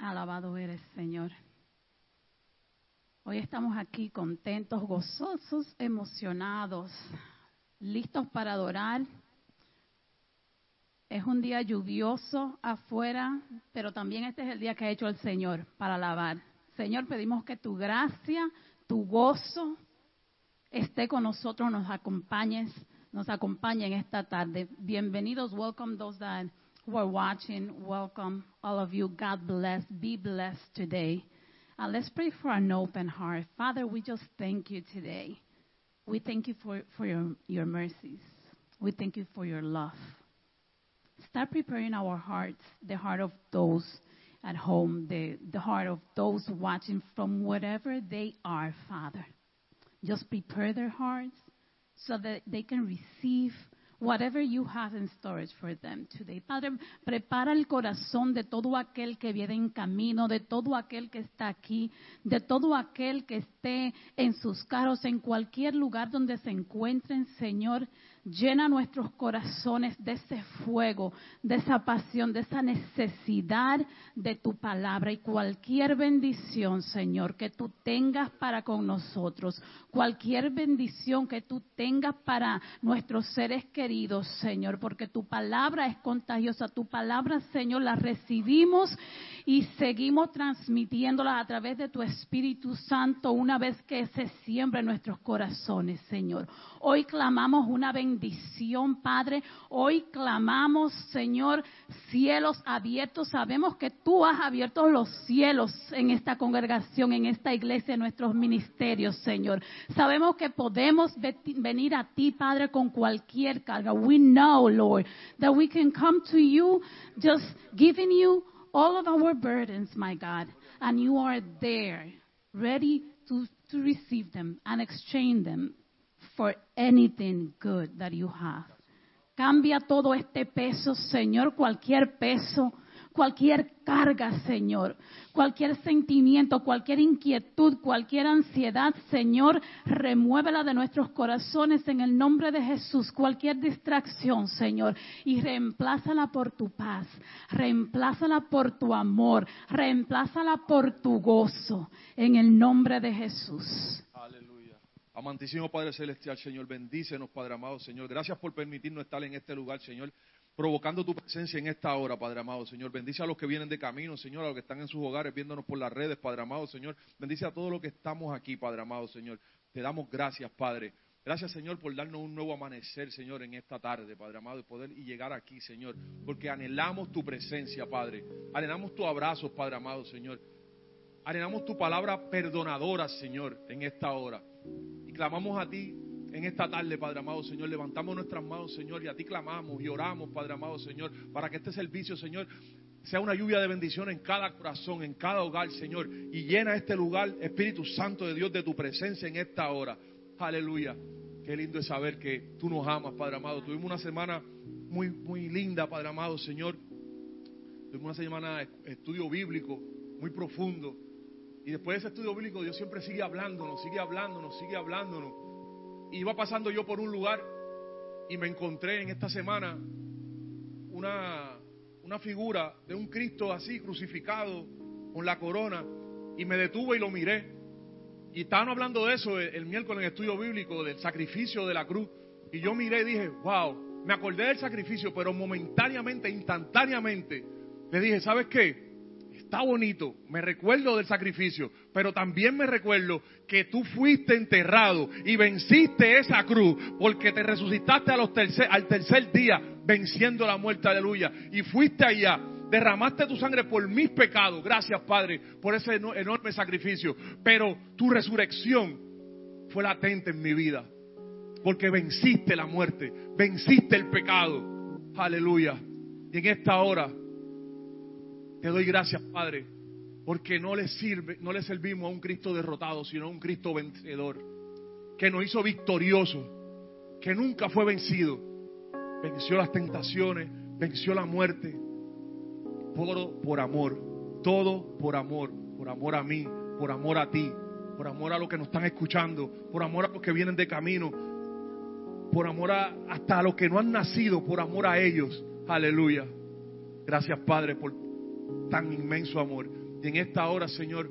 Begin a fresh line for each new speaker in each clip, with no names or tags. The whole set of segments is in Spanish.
Alabado eres, Señor. Hoy estamos aquí contentos, gozosos, emocionados, listos para adorar. Es un día lluvioso afuera, pero también este es el día que ha hecho el Señor para alabar. Señor, pedimos que tu gracia, tu gozo esté con nosotros, nos acompañes, nos acompañe en esta tarde. Bienvenidos, welcome those that who are watching, welcome all of you. God bless, be blessed today. Uh, let's pray for an open heart. Father, we just thank you today. We thank you for, for your, your mercies. We thank you for your love. Start preparing our hearts, the heart of those at home, the, the heart of those watching from wherever they are, Father. Just prepare their hearts so that they can receive whatever you have in storage for them today. Padre, prepara el corazón de todo aquel que viene en camino, de todo aquel que está aquí, de todo aquel que esté en sus carros, en cualquier lugar donde se encuentren, Señor. Llena nuestros corazones de ese fuego, de esa pasión, de esa necesidad de tu palabra y cualquier bendición, Señor, que tú tengas para con nosotros, cualquier bendición que tú tengas para nuestros seres queridos, Señor, porque tu palabra es contagiosa, tu palabra, Señor, la recibimos y seguimos transmitiéndola a través de tu Espíritu Santo una vez que se siembra en nuestros corazones, Señor. Hoy clamamos una bendición, Padre. Hoy clamamos, Señor, cielos abiertos. Sabemos que tú has abierto los cielos en esta congregación, en esta iglesia, en nuestros ministerios, Señor. Sabemos que podemos venir a ti, Padre, con cualquier carga. We know, Lord, that we can come to you just giving you all of our burdens, my God, and you are there, ready to, to receive them and exchange them for anything good that you have. Cambia todo este peso, Señor, cualquier peso cualquier carga, Señor, cualquier sentimiento, cualquier inquietud, cualquier ansiedad, Señor, remuévela de nuestros corazones en el nombre de Jesús, cualquier distracción, Señor, y reemplázala por tu paz, reemplázala por tu amor, reemplázala por tu gozo, en el nombre de Jesús.
Amantísimo Padre Celestial, Señor, bendícenos, Padre amado, Señor. Gracias por permitirnos estar en este lugar, Señor provocando tu presencia en esta hora, Padre amado, Señor. Bendice a los que vienen de camino, Señor, a los que están en sus hogares viéndonos por las redes, Padre amado, Señor. Bendice a todos los que estamos aquí, Padre amado, Señor. Te damos gracias, Padre. Gracias, Señor, por darnos un nuevo amanecer, Señor, en esta tarde, Padre amado, y poder y llegar aquí, Señor, porque anhelamos tu presencia, Padre. Anhelamos tu abrazo, Padre amado, Señor. Anhelamos tu palabra perdonadora, Señor, en esta hora. Y clamamos a ti en esta tarde, Padre amado Señor, levantamos nuestras manos, Señor, y a ti clamamos y oramos, Padre amado Señor, para que este servicio, Señor, sea una lluvia de bendición en cada corazón, en cada hogar, Señor, y llena este lugar, Espíritu Santo de Dios, de tu presencia en esta hora. Aleluya. Qué lindo es saber que tú nos amas, Padre amado. Tuvimos una semana muy, muy linda, Padre amado, Señor. Tuvimos una semana de estudio bíblico muy profundo. Y después de ese estudio bíblico, Dios siempre sigue hablándonos, sigue hablándonos, sigue hablándonos iba pasando yo por un lugar y me encontré en esta semana una, una figura de un Cristo así crucificado con la corona y me detuve y lo miré. Y estaban hablando de eso el, miércoles en el estudio bíblico, del sacrificio de la cruz. Y yo miré y dije, wow, me acordé del sacrificio, pero momentáneamente, instantáneamente, le dije, ¿sabes qué? Está bonito, me recuerdo del sacrificio, pero también me recuerdo que tú fuiste enterrado y venciste esa cruz porque te resucitaste al tercer día venciendo la muerte, aleluya, y fuiste allá. Derramaste tu sangre por mis pecados. Gracias, Padre, por ese enorme sacrificio. Pero tu resurrección fue latente en mi vida. Porque venciste la muerte, venciste el pecado. Aleluya. Y en esta hora te doy gracias, Padre, porque no le sirve, no le servimos a un Cristo derrotado, sino a un Cristo vencedor, que nos hizo victorioso, que nunca fue vencido. Venció las tentaciones, venció la muerte. Todo por amor, todo por amor, por amor a mí, por amor a ti, por amor a los que nos están escuchando, por amor a los que vienen de camino, por amor a, hasta a los que no han nacido, por amor a ellos. Aleluya. Gracias, Padre, por tan inmenso amor. Y en esta hora, Señor,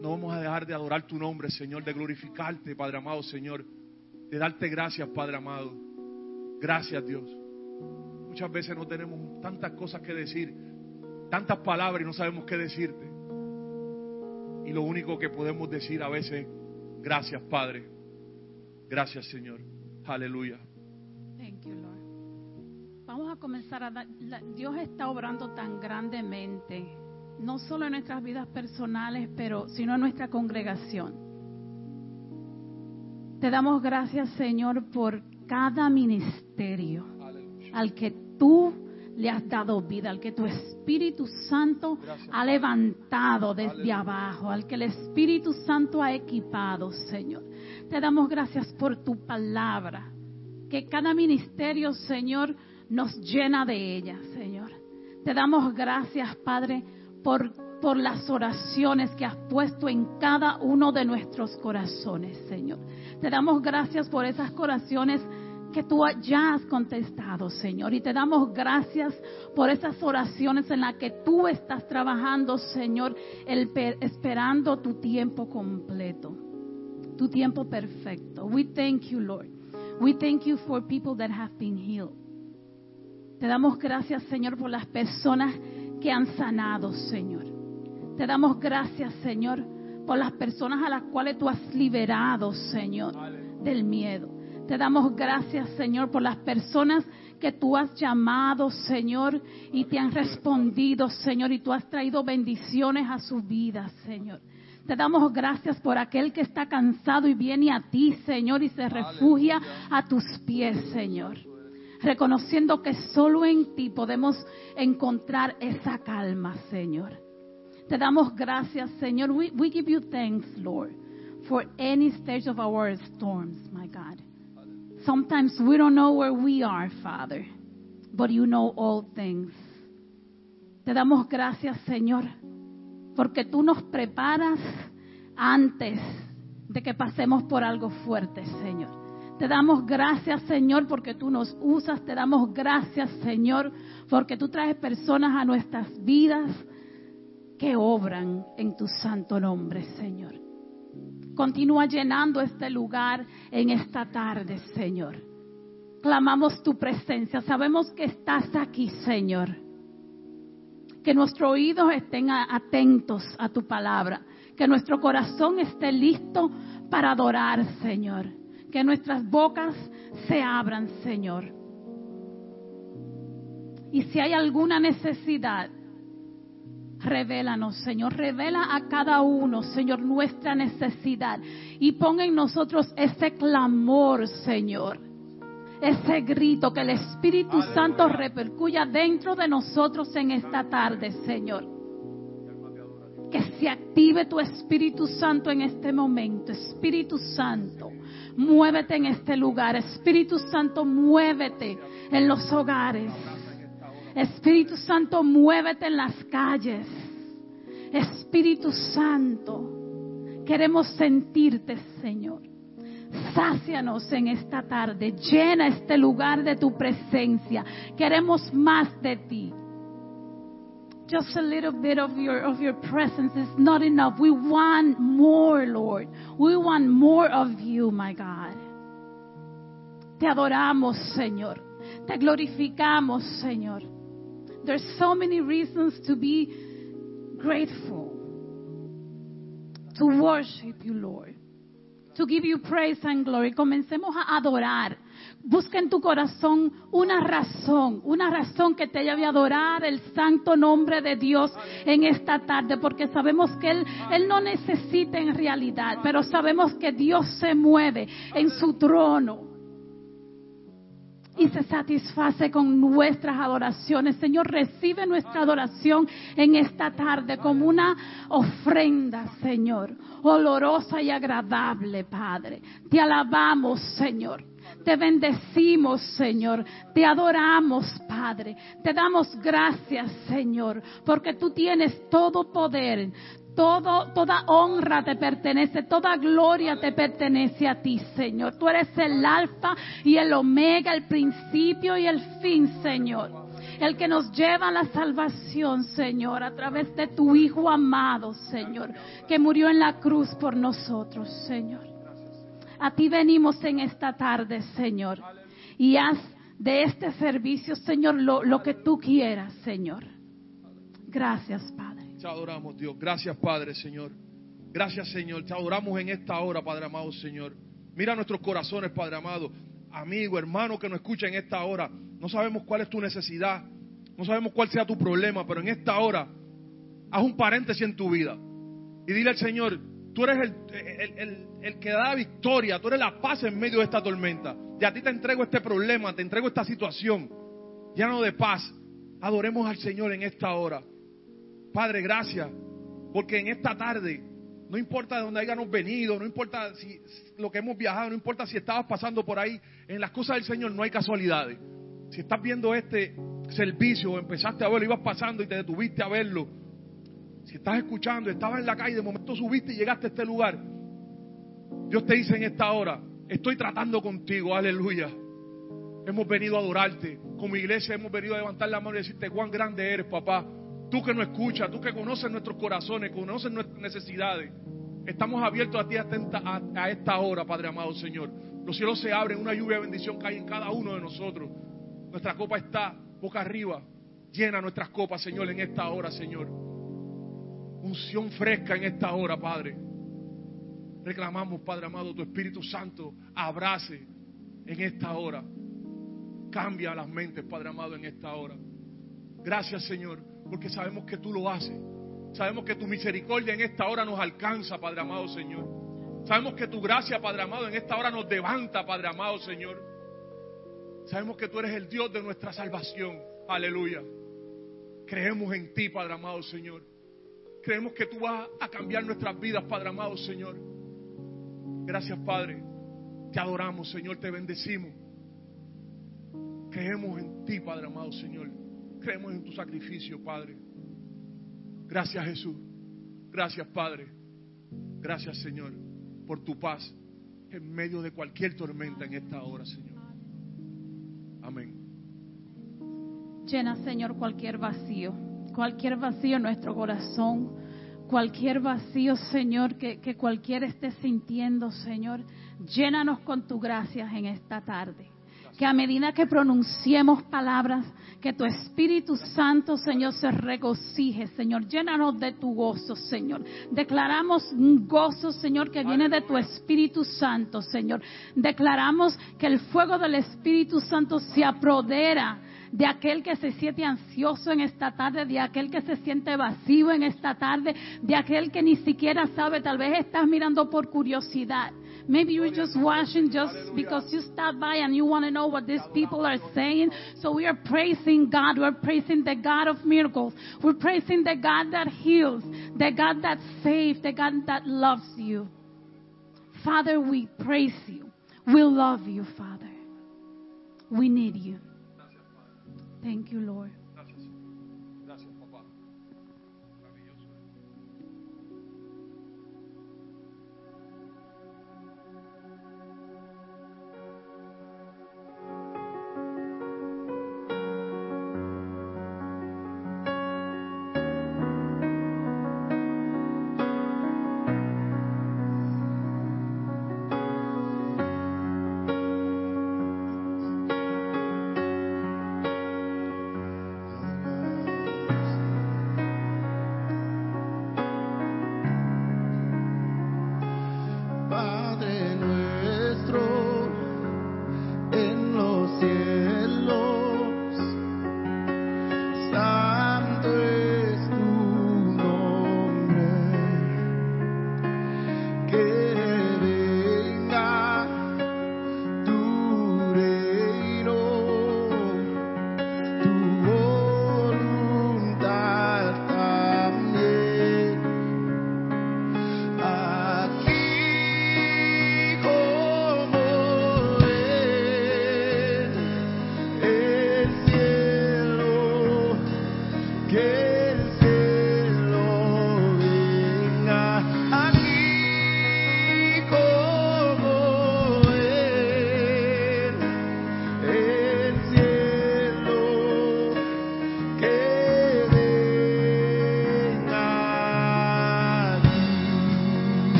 no vamos a dejar de adorar tu nombre, Señor, de glorificarte, Padre amado, Señor, de darte gracias, Padre amado. Gracias, Dios. Muchas veces no tenemos tantas cosas que decir, tantas palabras y no sabemos qué decirte. Y lo único que podemos decir a veces, gracias, Padre. Gracias, Señor. Aleluya.
Thank you. Vamos a comenzar a dar, la- Dios está obrando tan grandemente, no solo en nuestras vidas personales, pero sino en nuestra congregación. Te damos gracias, Señor, por cada ministerio
Aleluya.
al que tú le has dado vida, al que tu Espíritu Santo
Gracias,
ha levantado desde
Aleluya.
abajo, al que el Espíritu Santo ha equipado, Señor. Te damos gracias por tu palabra, que cada ministerio, Señor, nos llena de ella, Señor. Te damos gracias, Padre, por, por las oraciones que has puesto en cada uno de nuestros corazones, Señor. Te damos gracias por esas oraciones que tú ya has contestado, Señor. Y te damos gracias por esas oraciones en las que tú estás trabajando, Señor, el pe- esperando tu tiempo completo, tu tiempo perfecto. We thank you, Lord. We thank you for people that have been healed. Te damos gracias, Señor, por las personas que han sanado, Señor. Te damos gracias, Señor, por las personas a las cuales tú has liberado, Señor, del miedo. Te damos gracias, Señor, por las personas que tú has llamado, Señor, y te han respondido, Señor, y tú has traído bendiciones a sus vidas, Señor. Te damos gracias por aquel que está cansado y viene a ti, Señor, y se refugia a tus pies, Señor reconociendo que solo en ti podemos encontrar esa calma, Señor. Te damos gracias, Señor. We, we give you thanks, Lord, for any stage of our storms, my God. Sometimes we don't know where we are, Father, but you know all things. Te damos gracias, Señor, porque tú nos preparas antes de que pasemos por algo fuerte, Señor. Te damos gracias, Señor, porque tú nos usas. Te damos gracias, Señor, porque tú traes personas a nuestras vidas que obran en tu santo nombre, Señor. Continúa llenando este lugar en esta tarde, Señor. Clamamos tu presencia. Sabemos que estás aquí, Señor. Que nuestros oídos estén atentos a tu palabra. Que nuestro corazón esté listo para adorar, Señor. Que nuestras bocas se abran, Señor. Y si hay alguna necesidad, revélanos, Señor. Revela a cada uno, Señor, nuestra necesidad. Y pon en nosotros ese clamor, Señor. Ese grito que el Espíritu Santo repercuya dentro de nosotros en esta tarde, Señor. Que se active tu Espíritu Santo en este momento. Espíritu Santo, muévete en este lugar. Espíritu Santo, muévete en los hogares. Espíritu Santo, muévete en las calles. Espíritu Santo, queremos sentirte, Señor. Sácianos en esta tarde. Llena este lugar de tu presencia. Queremos más de ti. Just a little bit of your of your presence is not enough. We want more, Lord. We want more of you, my God. Te adoramos, Señor. Te glorificamos, Señor. There's so many reasons to be grateful. To worship you, Lord. To give you praise and glory. Comencemos a adorar. Busca en tu corazón una razón, una razón que te lleve a adorar el santo nombre de Dios en esta tarde, porque sabemos que Él, Él no necesita en realidad, pero sabemos que Dios se mueve en su trono y se satisface con nuestras adoraciones. Señor, recibe nuestra adoración en esta tarde como una ofrenda, Señor, olorosa y agradable, Padre. Te alabamos, Señor. Te bendecimos, Señor. Te adoramos, Padre. Te damos gracias, Señor, porque tú tienes todo poder. Todo, toda honra te pertenece, toda gloria te pertenece a ti, Señor. Tú eres el alfa y el omega, el principio y el fin, Señor. el que nos lleva a la salvación, Señor, a través de tu Hijo amado, Señor, que murió en la cruz por nosotros, Señor. A ti venimos en esta tarde, Señor, y haz de este servicio, Señor, lo, que tú quieras, Señor. Gracias, Padre.
Te adoramos, Dios. Gracias, Padre, Señor. Gracias, Señor. Te adoramos en esta hora, Padre amado, Señor. Mira nuestros corazones, Padre amado. Amigo, hermano que nos escucha en esta hora. No sabemos cuál es tu necesidad. No sabemos cuál sea tu problema, pero en esta hora, haz un paréntesis en tu vida. Y dile al Señor, tú eres el, el, que da victoria, tú eres la paz en medio de esta tormenta. Y a ti te entrego este problema, te entrego esta situación. Lleno de paz. Adoremos al Señor en esta hora. Padre, gracias. Porque en esta tarde no importa de dónde hayamos venido, no importa si lo que hemos viajado, no importa si estabas pasando por ahí. En las cosas del Señor no hay casualidades. Si estás viendo este servicio o empezaste a verlo, ibas pasando y te detuviste a verlo. Si estás escuchando, estabas en la calle, de momento subiste y llegaste a este lugar. Dios te dice en esta hora, estoy tratando contigo, aleluya. Hemos venido a adorarte. Como iglesia hemos venido a levantar la mano y decirte cuán grande eres, papá. Tú que nos escuchas, tú que conoces nuestros corazones, conoces nuestras necesidades. Estamos abiertos a ti a, esta hora, Padre amado Señor. Los cielos se abren, una lluvia de bendición cae en cada uno de nosotros. Nuestra copa está boca arriba. Llena nuestras copas, Señor, en esta hora, Señor. Unción fresca en esta hora, Padre. Reclamamos, Padre amado, tu Espíritu Santo abrace en esta hora. Cambia las mentes, Padre amado, en esta hora. Gracias, Señor porque sabemos que tú lo haces. Sabemos que tu misericordia en esta hora nos alcanza, Padre amado Señor. Sabemos que tu gracia, Padre amado, en esta hora nos levanta, Padre amado Señor. Sabemos que tú eres el Dios de nuestra salvación. Aleluya. Creemos en ti, Padre amado Señor. Creemos que tú vas a cambiar nuestras vidas, Padre amado Señor. Gracias, Padre. Te adoramos, Señor. Te bendecimos. Creemos en ti, Padre amado Señor. Creemos en tu sacrificio, Padre. Gracias, Jesús. Gracias, Padre. Gracias, Señor, por tu paz en medio de cualquier tormenta en esta hora, Señor. Amén.
Llena, Señor, cualquier vacío, cualquier vacío en nuestro corazón, cualquier vacío, Señor, que, que cualquiera esté sintiendo, Señor. Llénanos con tu gracia en esta tarde que a medida que pronunciemos palabras, que tu Espíritu Santo, Señor, se regocije, Señor. Llénanos de tu gozo, Señor. Declaramos un gozo, Señor, que viene de tu Espíritu Santo, Señor. Declaramos que el fuego del Espíritu Santo se apodera de aquel que se siente ansioso en esta tarde, de aquel que se siente vacío en esta tarde, de aquel que ni siquiera sabe, tal vez estás mirando por curiosidad. Maybe you're just watching just because you stopped by and you want to know what these people are saying. So we are praising God. We're praising the God of miracles. We're praising the God that heals, the God that saves, the God that loves you. Father, we praise you. We love you, Father. We need you. Thank you, Lord.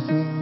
Ven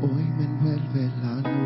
hoy me envuelve la nube,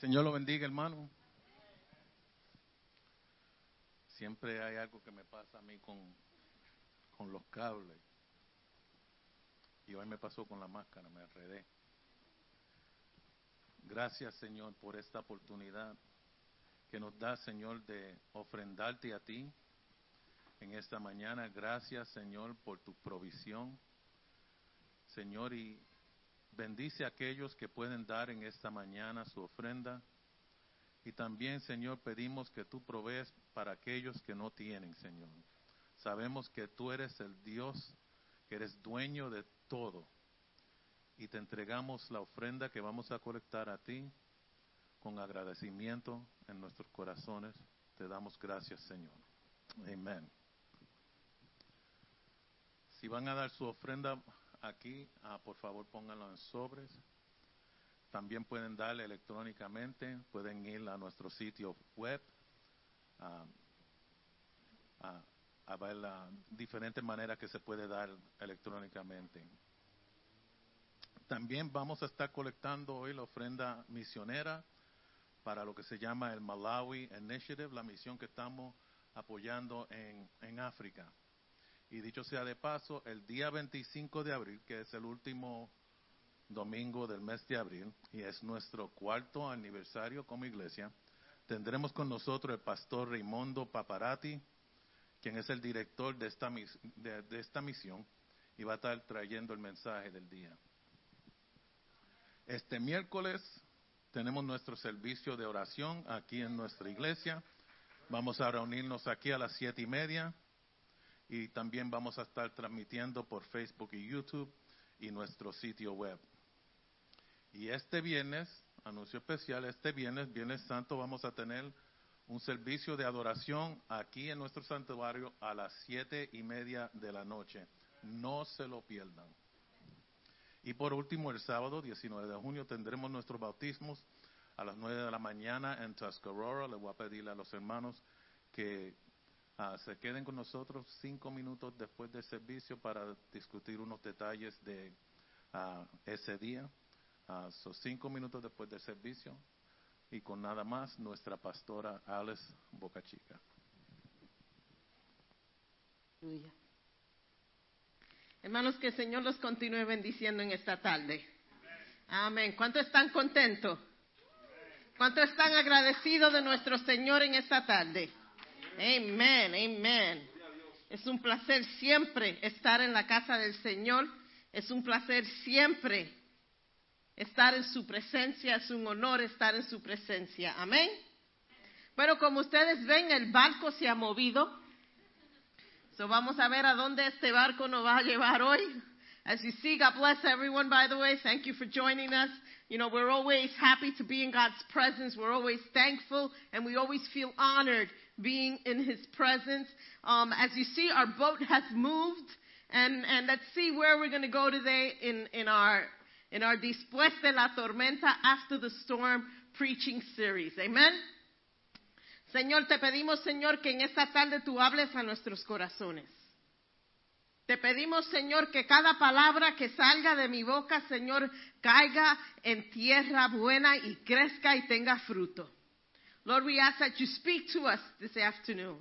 Señor lo bendiga, hermano. Siempre hay algo que me pasa a mí con, con los cables. Y hoy me pasó con la máscara, me enredé. Gracias, Señor, por esta oportunidad que nos da, Señor, de ofrendarte a ti en esta mañana. Gracias, Señor, por tu provisión. Señor, y Bendice a aquellos que pueden dar en esta mañana su ofrenda. Y también, Señor, pedimos que tú provees para aquellos que no tienen, Señor. Sabemos que tú eres el Dios, que eres dueño de todo. Y te entregamos la ofrenda que vamos a colectar a ti con agradecimiento en nuestros corazones. Te damos gracias, Señor. Amén. Si van a dar su ofrenda, aquí, ah, por favor pónganlo en sobres. También pueden darle electrónicamente, pueden ir a nuestro sitio web ah, a, a ver las diferentes maneras que se puede dar electrónicamente. También vamos a estar colectando hoy la ofrenda misionera para lo que se llama el Malawi Initiative, la misión que estamos apoyando en África. Y dicho sea de paso, el día 25 de abril, que es el último domingo del mes de abril, y es nuestro cuarto aniversario como iglesia, tendremos con nosotros el pastor Raimondo Paparati, quien es el director de esta, de esta misión, y va a estar trayendo el mensaje del día. Este miércoles tenemos nuestro servicio de oración aquí en nuestra iglesia. Vamos a reunirnos aquí a las siete y media y también vamos a estar transmitiendo por Facebook y YouTube y nuestro sitio web. Y este viernes, anuncio especial, este viernes, Viernes Santo, vamos a tener un servicio de adoración aquí en nuestro santuario a las siete y media de la noche. No se lo pierdan. Y por último, el sábado 19 de junio tendremos nuestros bautismos a las 9 de la mañana en Tuscarora. Le voy a pedirle a los hermanos que ah, se queden con nosotros cinco minutos después del servicio para discutir unos detalles de ah, ese día. So cinco minutos después del servicio. Y con nada más, nuestra pastora Alice Bocachica.
Hermanos, que el Señor los continúe bendiciendo en esta tarde. Amén. ¿Cuántos están contentos? ¿Cuántos están agradecidos de nuestro Señor en esta tarde? Amén, amén. Es un placer siempre estar en la casa del Señor. Es un placer siempre estar en su presencia. Es un honor estar en su presencia. Amén. Pero como ustedes ven, el barco se ha movido. So vamos a ver a dónde este barco nos va a llevar hoy. As you see, God bless everyone, by the way. Thank you for joining us. You know, we're always happy to be in God's presence. We're always thankful, and we always feel honored being in His presence. Um, as you see, our boat has moved, and, and let's see where we're going to go today in, in our in our Después de la Tormenta After the Storm preaching series. Amen. Señor, te pedimos, Señor, que en esta tarde tú hables a nuestros corazones. Te pedimos, Señor, que cada palabra que salga de mi boca, Señor, caiga en tierra buena y crezca y tenga fruto. Lord, we ask that you speak to us this afternoon.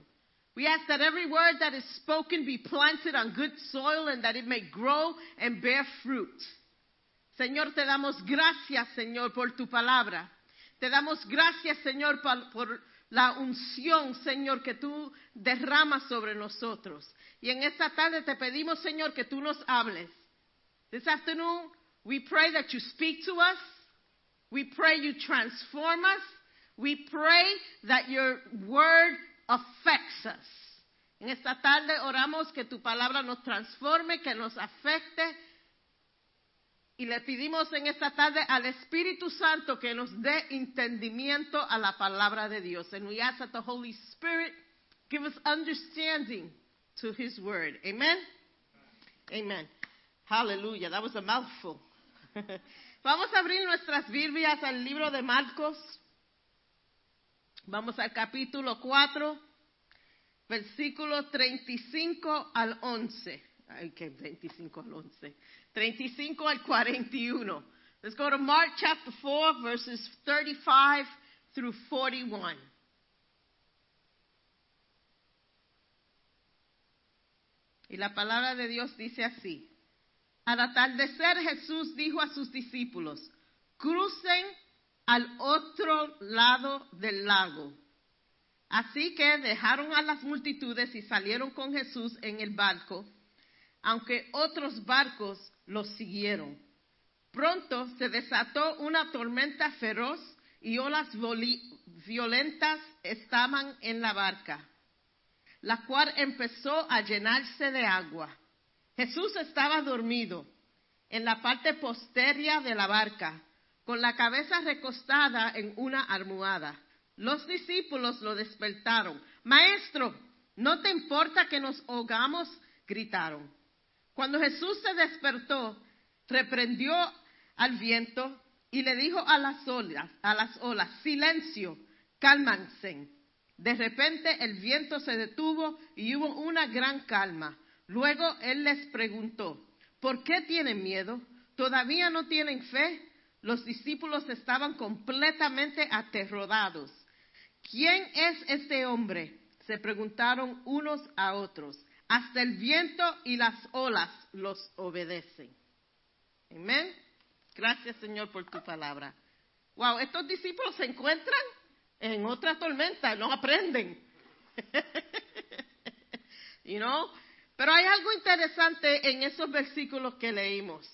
We ask that every word that is spoken be planted on good soil and that it may grow and bear fruit. Señor, te damos gracias, Señor, por tu palabra. Te damos gracias, Señor, por, la unción, Señor, que tú derramas sobre nosotros. Y en esta tarde te pedimos, Señor, que tú nos hables. This afternoon, we pray that you speak to us. We pray you transform us. We pray that your word affects us. En esta tarde oramos que tu palabra nos transforme, que nos afecte. Y le pedimos en esta tarde al Espíritu Santo que nos dé entendimiento a la palabra de Dios. And we ask that the Holy Spirit give us understanding to His word. Amen? Amen. Hallelujah. That was a mouthful. Vamos a abrir nuestras Biblias al libro de Marcos. Vamos al capítulo 4, versículo 35 al 11. Ay, que 25 al 11. 35 al 41. Let's go to Mark chapter 4, verses 35 through 41. Y la palabra de Dios dice así. Al atardecer Jesús dijo a sus discípulos, crucen al otro lado del lago. Así que dejaron a las multitudes y salieron con Jesús en el barco, aunque otros barcos los siguieron. Pronto se desató una tormenta feroz y olas violentas estaban en la barca. la cual empezó a llenarse de agua. Jesús estaba dormido en la parte posterior de la barca, con la cabeza recostada en una almohada. Los discípulos lo despertaron. Maestro, ¿no te importa que nos ahogamos? gritaron. Cuando Jesús se despertó, reprendió al viento y le dijo a las olas, a las olas, silencio, cálmanse. De repente el viento se detuvo y hubo una gran calma. Luego él les preguntó, ¿por qué tienen miedo? ¿Todavía no tienen fe? Los discípulos estaban completamente aterrorados. ¿Quién es este hombre? Se preguntaron unos a otros. Hasta el viento y las olas los obedecen. Amén. Gracias, Señor, por tu palabra. Wow, estos discípulos se encuentran en otra tormenta, no aprenden. you know? Pero hay algo interesante en esos versículos que leímos.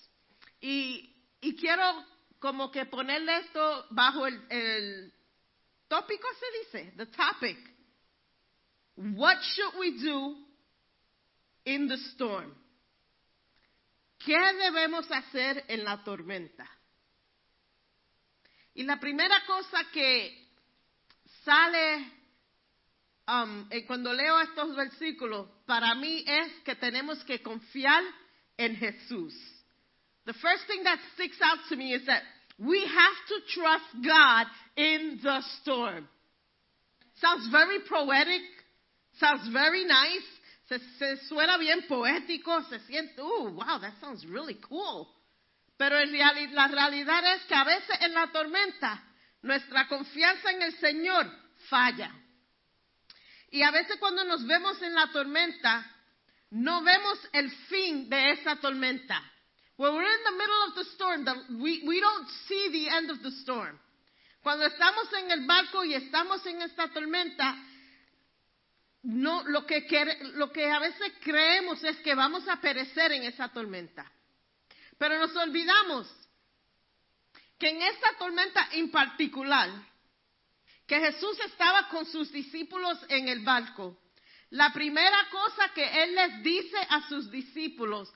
Y, y quiero como que ponerle esto bajo el, tópico, se dice, the topic. What should we do in the storm? ¿Qué debemos hacer en la tormenta? Y la primera cosa que sale um, eh, cuando leo estos versículos para mí es que tenemos que confiar en Jesús. The first thing that sticks out to me is that we have to trust God in the storm. Sounds very poetic, sounds very nice, se, suena bien poético, se siente, oh, wow, that sounds really cool. Pero en la realidad es que a veces en la tormenta nuestra confianza en el Señor falla. Y a veces cuando nos vemos en la tormenta, no vemos el fin de esa tormenta. When we're in the middle of the storm, the, we, we don't see the end of the storm. Cuando estamos en el barco y estamos en esta tormenta, no, lo, que, lo que a veces creemos es que vamos a perecer en esa tormenta. Pero nos olvidamos que en esta tormenta en particular, que Jesús estaba con sus discípulos en el barco, la primera cosa que Él les dice a sus discípulos,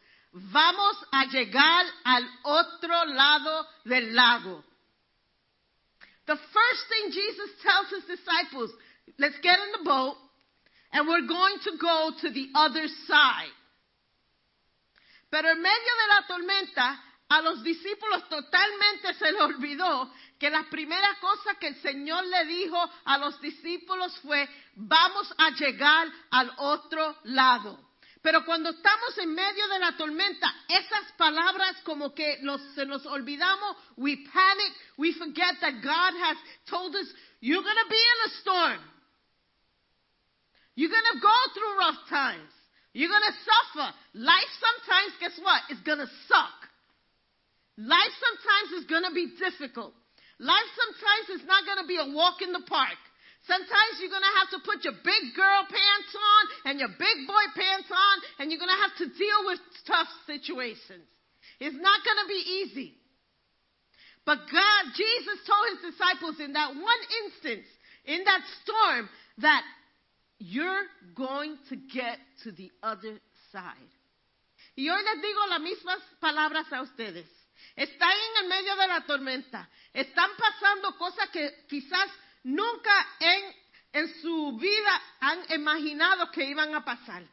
vamos a llegar al otro lado del lago. The first thing Jesus tells his disciples, let's get in the boat and we're going to go to the other side. Pero en medio de la tormenta, a los discípulos totalmente se les olvidó que la primera cosa que el Señor le dijo a los discípulos fue, vamos a llegar al otro lado. Pero cuando estamos en medio de la tormenta, esas palabras como que nos, se nos olvidamos, we panic, we forget that God has told us, you're going to be in a storm. You're going to go through rough times. You're going to suffer. Life sometimes, guess what? It's going to suck. Life sometimes is going to be difficult. Life sometimes is not going to be a walk in the park. Sometimes you're going to have to put your big girl pants on and your big boy pants on, and you're going to have to deal with tough situations. It's not going to be easy. But God, Jesus told his disciples in that one instance, in that storm, that you're going to get to the other side. Y hoy les digo las mismas palabras a ustedes. Están en el medio de la tormenta. Están pasando cosas que quizás nunca en, en su vida han imaginado que iban a pasar.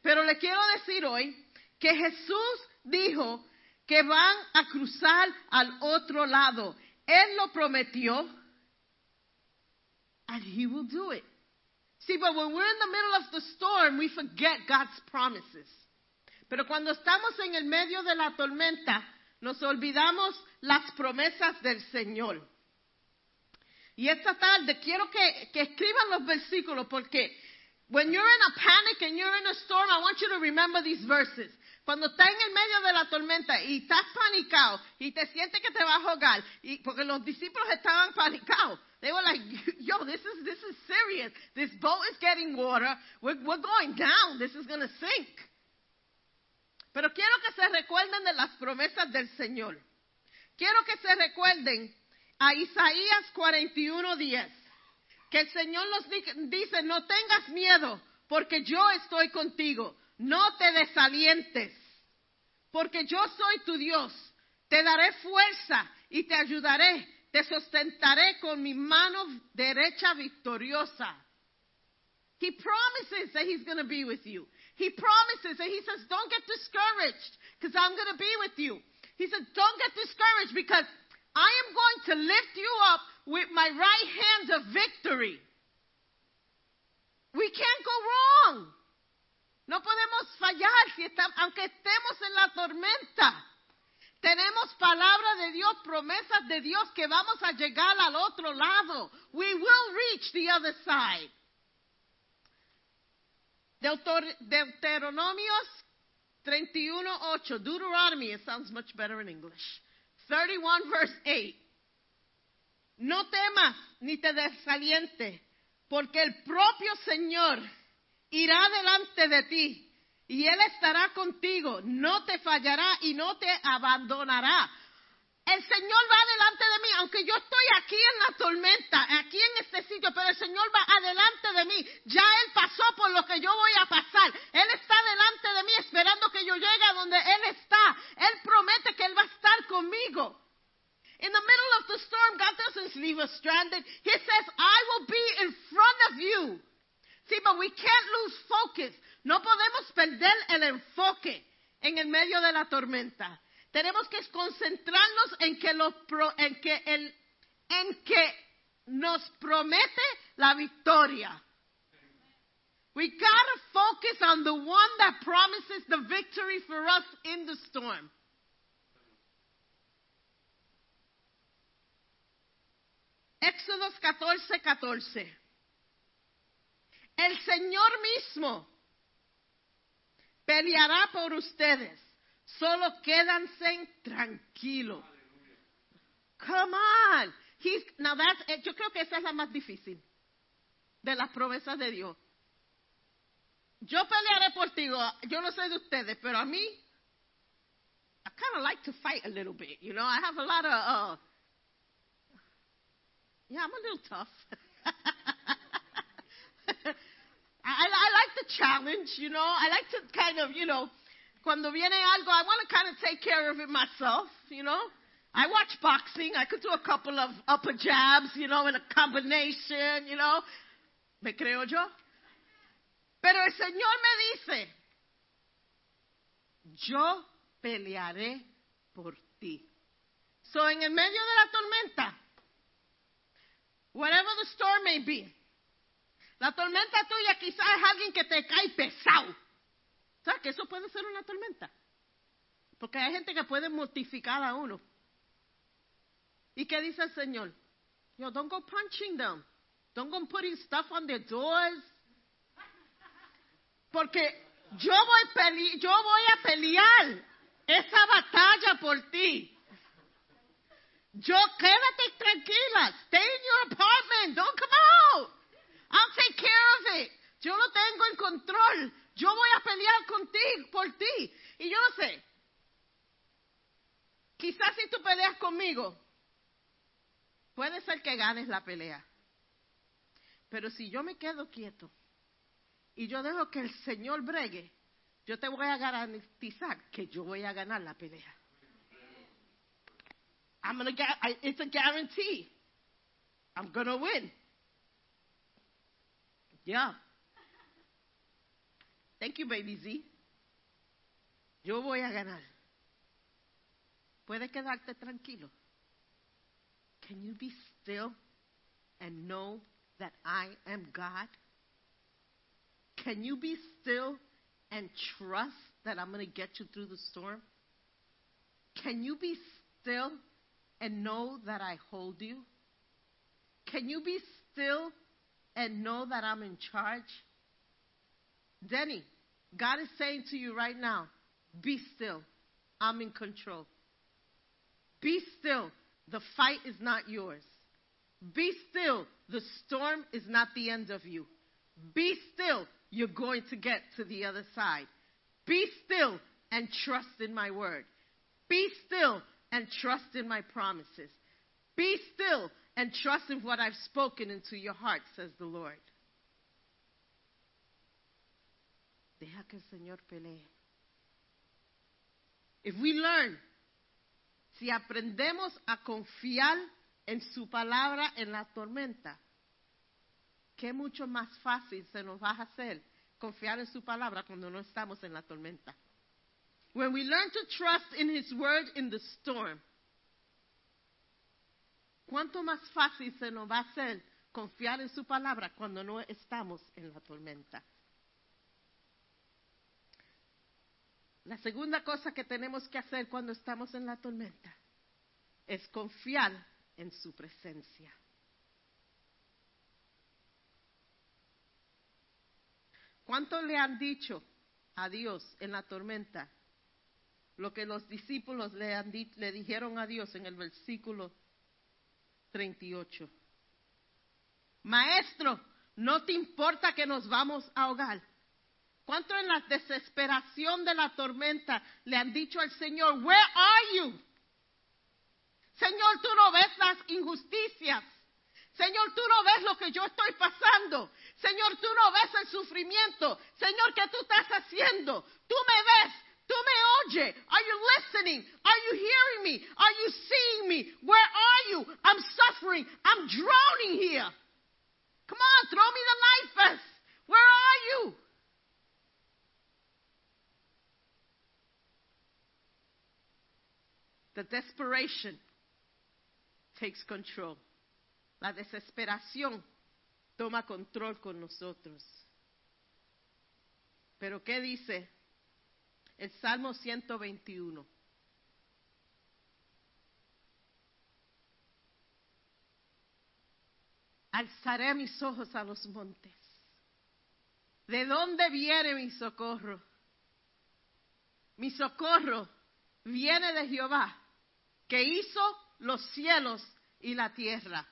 Pero le quiero decir hoy que Jesús dijo que van a cruzar al otro lado. Él lo prometió. And he will do it. See, but when we're in the middle of the storm, we forget God's promises. Pero cuando estamos en el medio de la tormenta, nos olvidamos las promesas del Señor. Y esta tarde quiero que, escriban los versículos porque when you're in a panic and you're in a storm, I want you to remember these verses. Cuando estás en el medio de la tormenta y estás panicado y te sientes que te vas a ahogar, y porque los discípulos estaban panicados. They were like, yo, this is, this is serious. This boat is getting water. We're, we're going down. This is going to sink. Pero quiero que se recuerden de las promesas del Señor. Quiero que se recuerden a Isaías 41:10, que el Señor nos dice, no tengas miedo, porque yo estoy contigo. No te desalientes, porque yo soy tu Dios. Te daré fuerza y te ayudaré. Te sustentaré con mi mano derecha victoriosa. He promises that he's going to be with you. He promises and he says, don't get discouraged because I'm going to be with you. He said, don't get discouraged because I am going to lift you up with my right hand of victory. We can't go wrong. No podemos fallar si está, aunque estemos en la tormenta. Tenemos palabra de Dios, promesas de Dios que vamos a llegar al otro lado. We will reach the other side. Deuter- Deuteronomios 31:8. Deuteronomy, it sounds much better in English. 31 verse 8. No temas ni te desalientes, porque el propio Señor irá delante de ti y Él estará contigo, no te fallará y no te abandonará. El Señor va delante de mí, aunque yo estoy aquí en la tormenta, aquí en este sitio, pero el Señor va adelante de mí. Ya Él pasó por lo que yo voy a pasar. Él está delante de mí esperando que yo llegue a donde Él está. Él promete que Él va a estar conmigo. In the middle of the storm, God doesn't leave us stranded. He says, I will be in front of you. Sí, but we can't lose focus. No podemos perder el enfoque en el medio de la tormenta. Tenemos que concentrarnos en que, los pro- en que, el, en que nos promete la victoria. We gotta focus on the one that promises the victory for us in the storm. Éxodos 14, 14. El Señor mismo peleará por ustedes. Solo quédanse tranquilos. Come on. He's, now that's, eh, yo creo que esa es la más difícil de las promesas de Dios. Yo pelearé por ti. Yo no sé de ustedes, pero a mí, I kind of like to fight a little bit. You know, I have a lot of, uh, yeah, I'm a little tough. I, I like the challenge, you know. I like to kind of, you know, cuando viene algo, I want to kind of take care of it myself, you know. I watch boxing. I could do a couple of upper jabs, you know, in a combination, you know. ¿Me creo yo? Pero el Señor me dice, yo pelearé por ti. So, en el medio de la tormenta, whatever the storm may be, la tormenta tuya quizás es alguien que te cae pesado. ¿Sabes que eso puede ser una tormenta? Porque hay gente que puede mortificar a uno. ¿Y qué dice el Señor? Yo, don't go punching them. Don't go putting stuff on their doors. Porque yo voy, peli- yo voy a pelear esa batalla por ti. Yo, quédate tranquila. Stay in your apartment. Don't come out. I'll take care of it. Yo lo tengo en control. Yo voy a pelear contigo, por ti. Y yo no sé. Quizás si tú peleas conmigo, puede ser que ganes la pelea. Pero si yo me quedo quieto y yo dejo que el Señor bregue, yo te voy a garantizar que yo voy a ganar la pelea. I'm gonna get, it's a guarantee. I'm gonna win. Yeah. Thank you, baby Z. Yo voy a ganar. Puedes quedarte tranquilo. Can you be still and know that I am God? Can you be still and trust that I'm going to get you through the storm? Can you be still and know that I hold you? Can you be still and know that I'm in charge? Denny, God is saying to you right now, be still. I'm in control. Be still. The fight is not yours. Be still. The storm is not the end of you. Be still. You're going to get to the other side. Be still and trust in my word. Be still and trust in my promises. Be still and trust in what I've spoken into your heart, says the Lord. Deja que el Señor pelee. If we learn, si aprendemos a confiar en su palabra en la tormenta, qué mucho más fácil se nos va a hacer confiar en su palabra cuando no estamos en la tormenta. When we learn to trust in his word in the storm, cuánto más fácil se nos va a hacer confiar en su palabra cuando no estamos en la tormenta. La segunda cosa que tenemos que hacer cuando estamos en la tormenta es confiar en su presencia. ¿Cuánto le han dicho a Dios en la tormenta lo que los discípulos le, han le dijeron a Dios en el versículo 38? Maestro, ¿no te importa que nos vamos a ahogar? ¿Cuánto en la desesperación de la tormenta le han dicho al Señor, where are you? Señor, tú no ves las injusticias. Señor, tú no ves lo que yo estoy pasando. Señor, tú no ves el sufrimiento. Señor, ¿qué tú estás haciendo? Tú me ves. Tú me oyes. Are you listening? Are you hearing me? Are you seeing me? Where are you? I'm suffering. I'm drowning here. Come on, throw me the life vest. Where are you? The desperation takes control. La desesperación toma control con nosotros. Pero ¿qué dice el Salmo 121? Alzaré mis ojos a los montes. ¿De dónde viene mi socorro? Mi socorro viene de Jehová, que hizo los cielos y la tierra.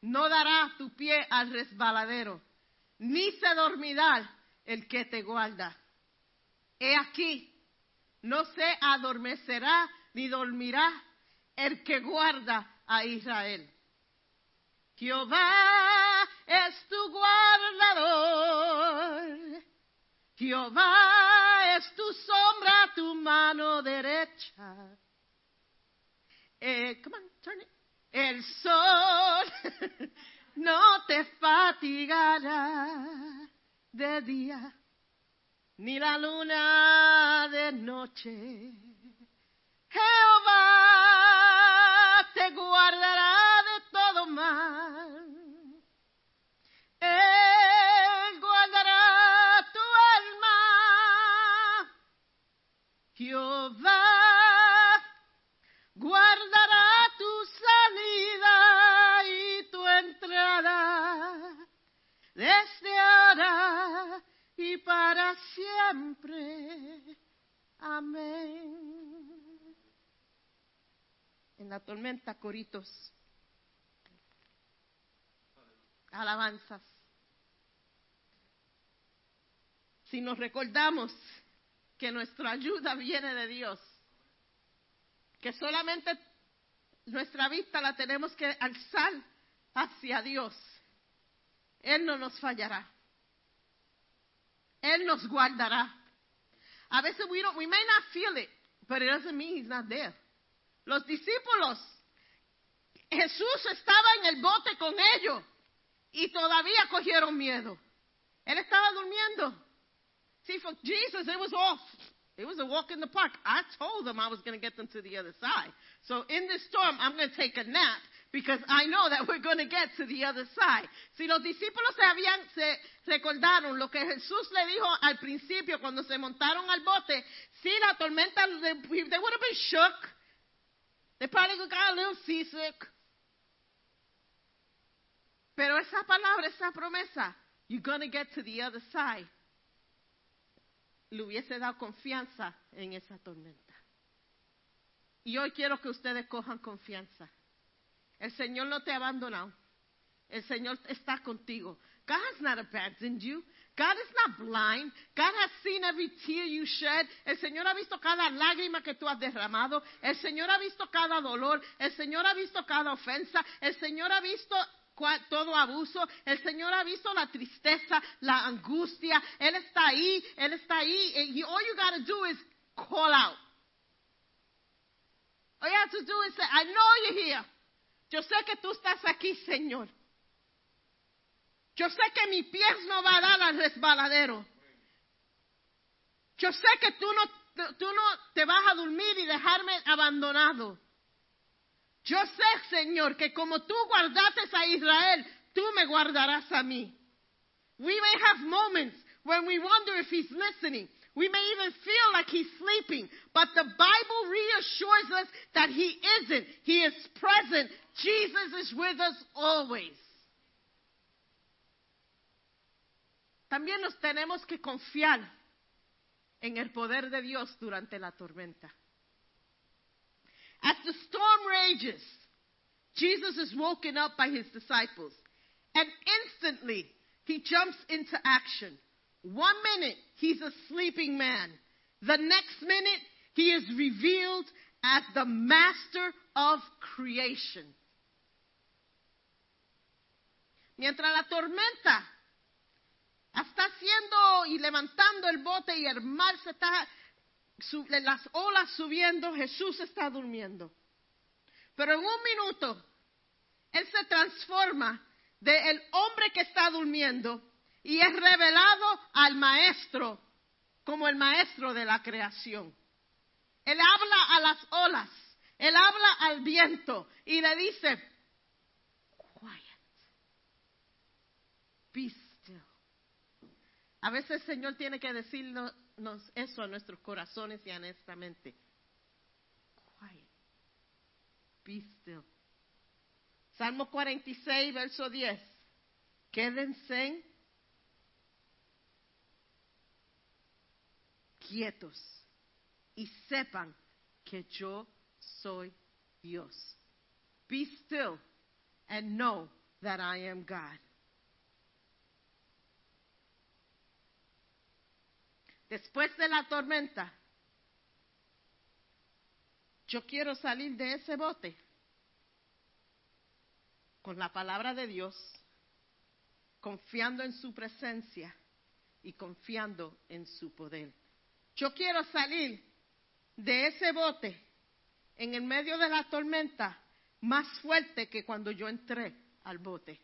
No dará tu pie al resbaladero, ni se dormirá el que te guarda. He aquí, no se adormecerá ni dormirá el que guarda a Israel. Jehová es tu guardador. Jehová es tu sombra, tu mano derecha. Eh, come on, turn it. El sol no te fatigará de día, ni la luna de noche. Jehová te guardará de todo mal. Él guardará tu alma. Jehová siempre. Amén. En la tormenta, coritos. Alabanzas. Si nos recordamos que nuestra ayuda viene de Dios, que solamente nuestra vista la tenemos que alzar hacia Dios. Él no nos fallará. Él nos guardará. A veces we, don't, we may not feel it, but it doesn't mean he's not there. Los discípulos, Jesús estaba en el bote con ellos y todavía cogieron miedo. Él estaba durmiendo. See, for Jesus, it was off. It was a walk in the park. I told them I was going to get them to the other side. So in this storm, I'm going to take a nap because I know that we're going to get to the other side. Si los discípulos se habían se recordaron lo que Jesús le dijo al principio cuando se montaron al bote, si la tormenta they, they would have been shook. They probably got a little seasick. Pero esa palabra, esa promesa, you're going to get to the other side le hubiese dado confianza en esa tormenta. Y hoy quiero que ustedes cojan confianza. El Señor no te ha abandonado. El Señor está contigo. God has not abandoned you. God is not blind. God has seen every tear you shed. El Señor ha visto cada lágrima que tú has derramado. El Señor ha visto cada dolor. El Señor ha visto cada ofensa. El Señor ha visto todo abuso. El Señor ha visto la tristeza, la angustia. Él está ahí, Él está ahí. And all you got to do is call out. All you have to do is say, I know you're here. Yo sé que tú estás aquí, Señor. Yo sé que mi pie no va a dar al resbaladero. Yo sé que tú no, tú no te vas a dormir y dejarme abandonado. Yo sé, Señor, que como tú guardaste a Israel, tú me guardarás a mí. We may have moments when we wonder if he's listening. We may even feel like he's sleeping, but the Bible reassures us that he isn't. He is present. Jesus is with us always. También nos tenemos que confiar en el poder de Dios durante la tormenta. As the storm rages, Jesus is woken up by his disciples, and instantly he jumps into action. One minute, he's a sleeping man. The next minute, he is revealed as the master of creation. Mientras la tormenta está haciendo y levantando el bote y el mar se está, las olas subiendo, Jesús está durmiendo. Pero en un minuto, Él se transforma del hombre que está durmiendo y es revelado al maestro como el maestro de la creación. Él habla a las olas, Él habla al viento y le dice, quiet, be still. A veces el Señor tiene que decirnos eso a nuestros corazones y honestamente. Quiet. Be still. Salmo 46, verso 10. Quédense quietos y sepan que yo soy Dios. Be still and know that I am God. Después de la tormenta, yo quiero salir de ese bote con la palabra de Dios, confiando en su presencia y confiando en su poder. Yo quiero salir de ese bote en el medio de la tormenta más fuerte que cuando yo entré al bote.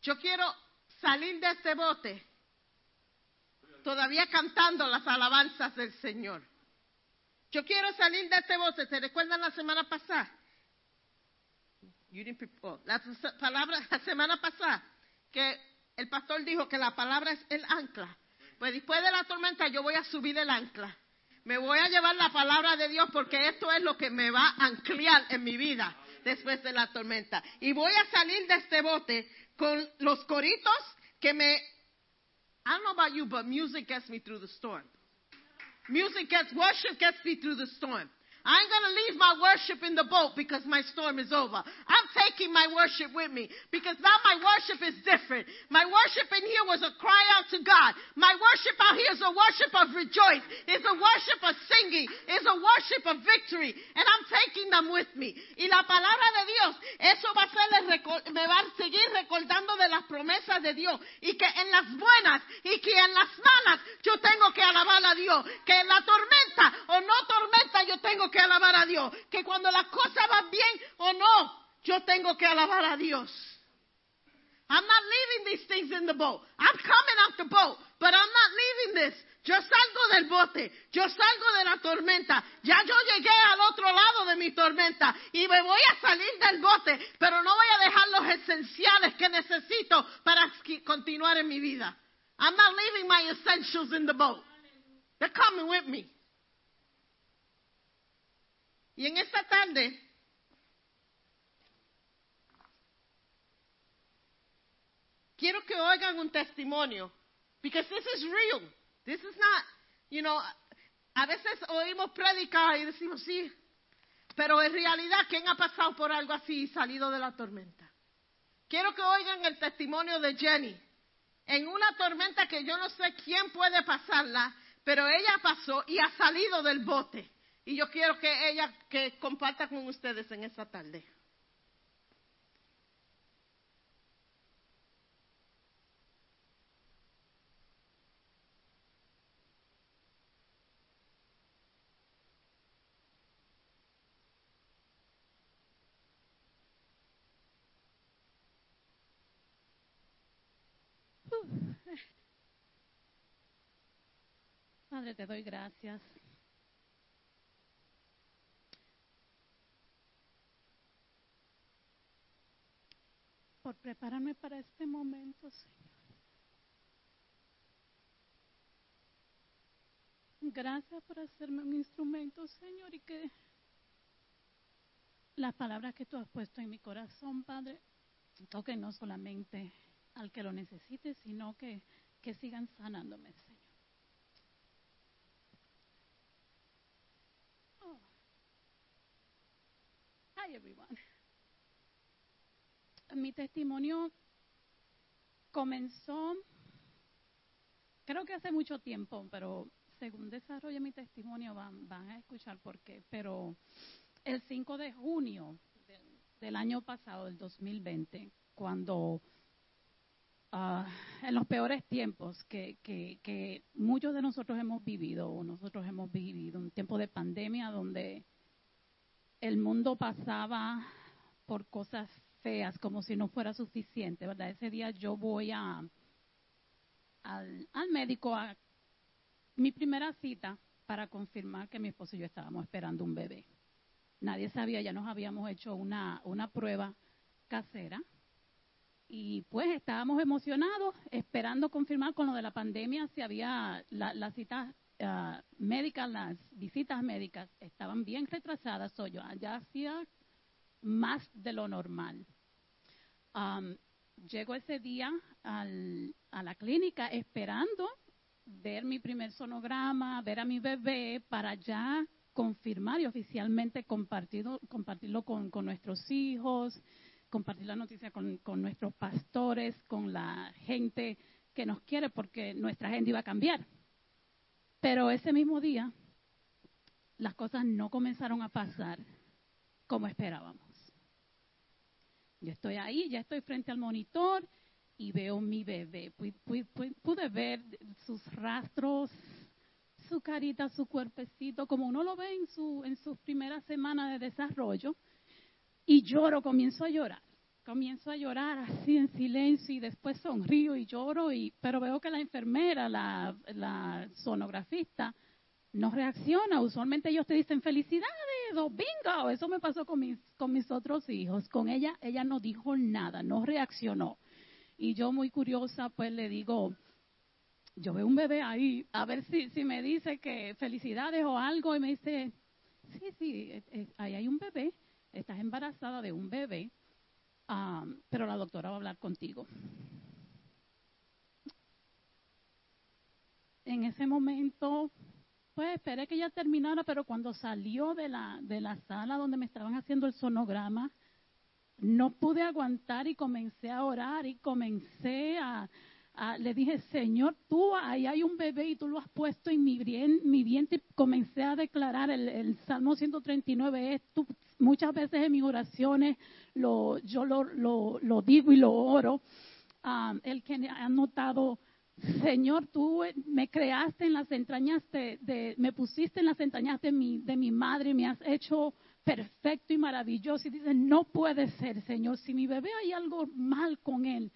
Yo quiero salir de este bote todavía cantando las alabanzas del Señor. Yo quiero salir de este bote. ¿Se recuerdan la semana pasada? Oh, la palabra la semana pasada que el pastor dijo que la palabra es el ancla. Pues después de la tormenta yo voy a subir el ancla. Me voy a llevar la palabra de Dios porque esto es lo que me va a anclear en mi vida después de la tormenta. Y voy a salir de este bote con los coritos que me I don't know about you, but music gets me through the storm. Music gets, worship gets me through the storm. I ain't going to leave my worship in the boat because my storm is over. I'm taking my worship with me because now my worship is different. My worship in here was a cry out to God. My worship out here is a worship of rejoice. It's a worship of singing. It's a worship of victory. And I'm taking them with me. Y la palabra de Dios, eso va a ser me va a seguir recordando de las promesas de Dios. Y que en las buenas y que en las malas yo tengo que alabar a Dios. Que en la tormenta o no tormenta yo tengo que alabar a Dios. Que cuando las cosas van bien o no, yo tengo que alabar a Dios. I'm not leaving these things in the boat. I'm coming out the boat, but I'm not leaving this. Yo salgo del bote, yo salgo de la tormenta, ya yo llegué al otro lado de mi tormenta y me voy a salir del bote, pero no voy a dejar los esenciales que necesito para continuar en mi vida. I'm not leaving my essentials in the boat. They're coming with me. Y en esta tarde, quiero que oigan un testimonio, because this is real. This is not, you know, a veces oímos predicar y decimos sí, pero en realidad, ¿quién ha pasado por algo así y salido de la tormenta? Quiero que oigan el testimonio de Jenny. En una tormenta que yo no sé quién puede pasarla, pero ella pasó y ha salido del bote. Y yo quiero que ella que comparta con ustedes en esta tarde.
Padre, te doy gracias. Por prepararme para este momento, Señor. Gracias por hacerme un instrumento, Señor, y que las palabras que tú has puesto en mi corazón, Padre, toquen no solamente al que lo necesite, sino que, que sigan sanándome, Señor. Oh. Everyone. Mi testimonio comenzó, creo que hace mucho tiempo, pero según desarrolle mi testimonio van, van a escuchar por qué. Pero el 5 de junio del, del año pasado, del 2020, cuando ah, en los peores tiempos que, que, que muchos de nosotros hemos vivido, o nosotros hemos vivido, un tiempo de pandemia donde el mundo pasaba por cosas feas como si no fuera suficiente, ¿verdad? Ese día yo voy a, al, médico a mi primera cita para confirmar que mi esposo y yo estábamos esperando un bebé. Nadie sabía, ya nos habíamos hecho una, una prueba casera y pues estábamos emocionados esperando confirmar con lo de la pandemia si había las la citas uh, médicas, las visitas médicas estaban bien retrasadas, o yo ya hacía más de lo normal. Um, llego ese día al, a la clínica esperando ver mi primer sonograma, ver a mi bebé para ya confirmar y oficialmente compartirlo, compartirlo con, nuestros hijos, compartir la noticia con, nuestros pastores, con la gente que nos quiere, porque nuestra gente iba a cambiar. Pero ese mismo día, las cosas no comenzaron a pasar como esperábamos. Yo estoy ahí, ya estoy frente al monitor y veo mi bebé. Pude, ver sus rastros, su carita, su cuerpecito, como uno lo ve en, su, en sus primeras semanas de desarrollo. Y lloro, comienzo a llorar. Comienzo a llorar así en silencio y después sonrío y lloro, y, pero veo que la enfermera, la sonografista, no reacciona. Usualmente ellos te dicen felicidades o bingo. Eso me pasó con mis, con mis otros hijos. Con ella, ella no dijo nada, no reaccionó. Y yo muy curiosa, pues le digo, yo veo un bebé ahí, a ver si, si me dice que felicidades o algo. Y me dice, sí, sí, eh, eh, ahí hay un bebé, estás embarazada de un bebé, um, pero la doctora va a hablar contigo. En ese momento pues esperé que ella terminara, pero cuando salió de la, de la sala donde me estaban haciendo el sonograma, no pude aguantar y comencé a orar y comencé a, a le dije, Señor, tú ahí hay un bebé y tú lo has puesto en mi, bien, mi vientre y comencé a declarar el, el Salmo 139, es tú, muchas veces en mis oraciones lo, yo lo, lo, lo digo y lo oro. Um, el que ha notado Señor, tú me creaste en las entrañas de, de, me pusiste en las entrañas de mi, de mi madre, me has hecho perfecto y maravilloso. Y dice, no puede ser, Señor, si mi bebé hay algo mal con él,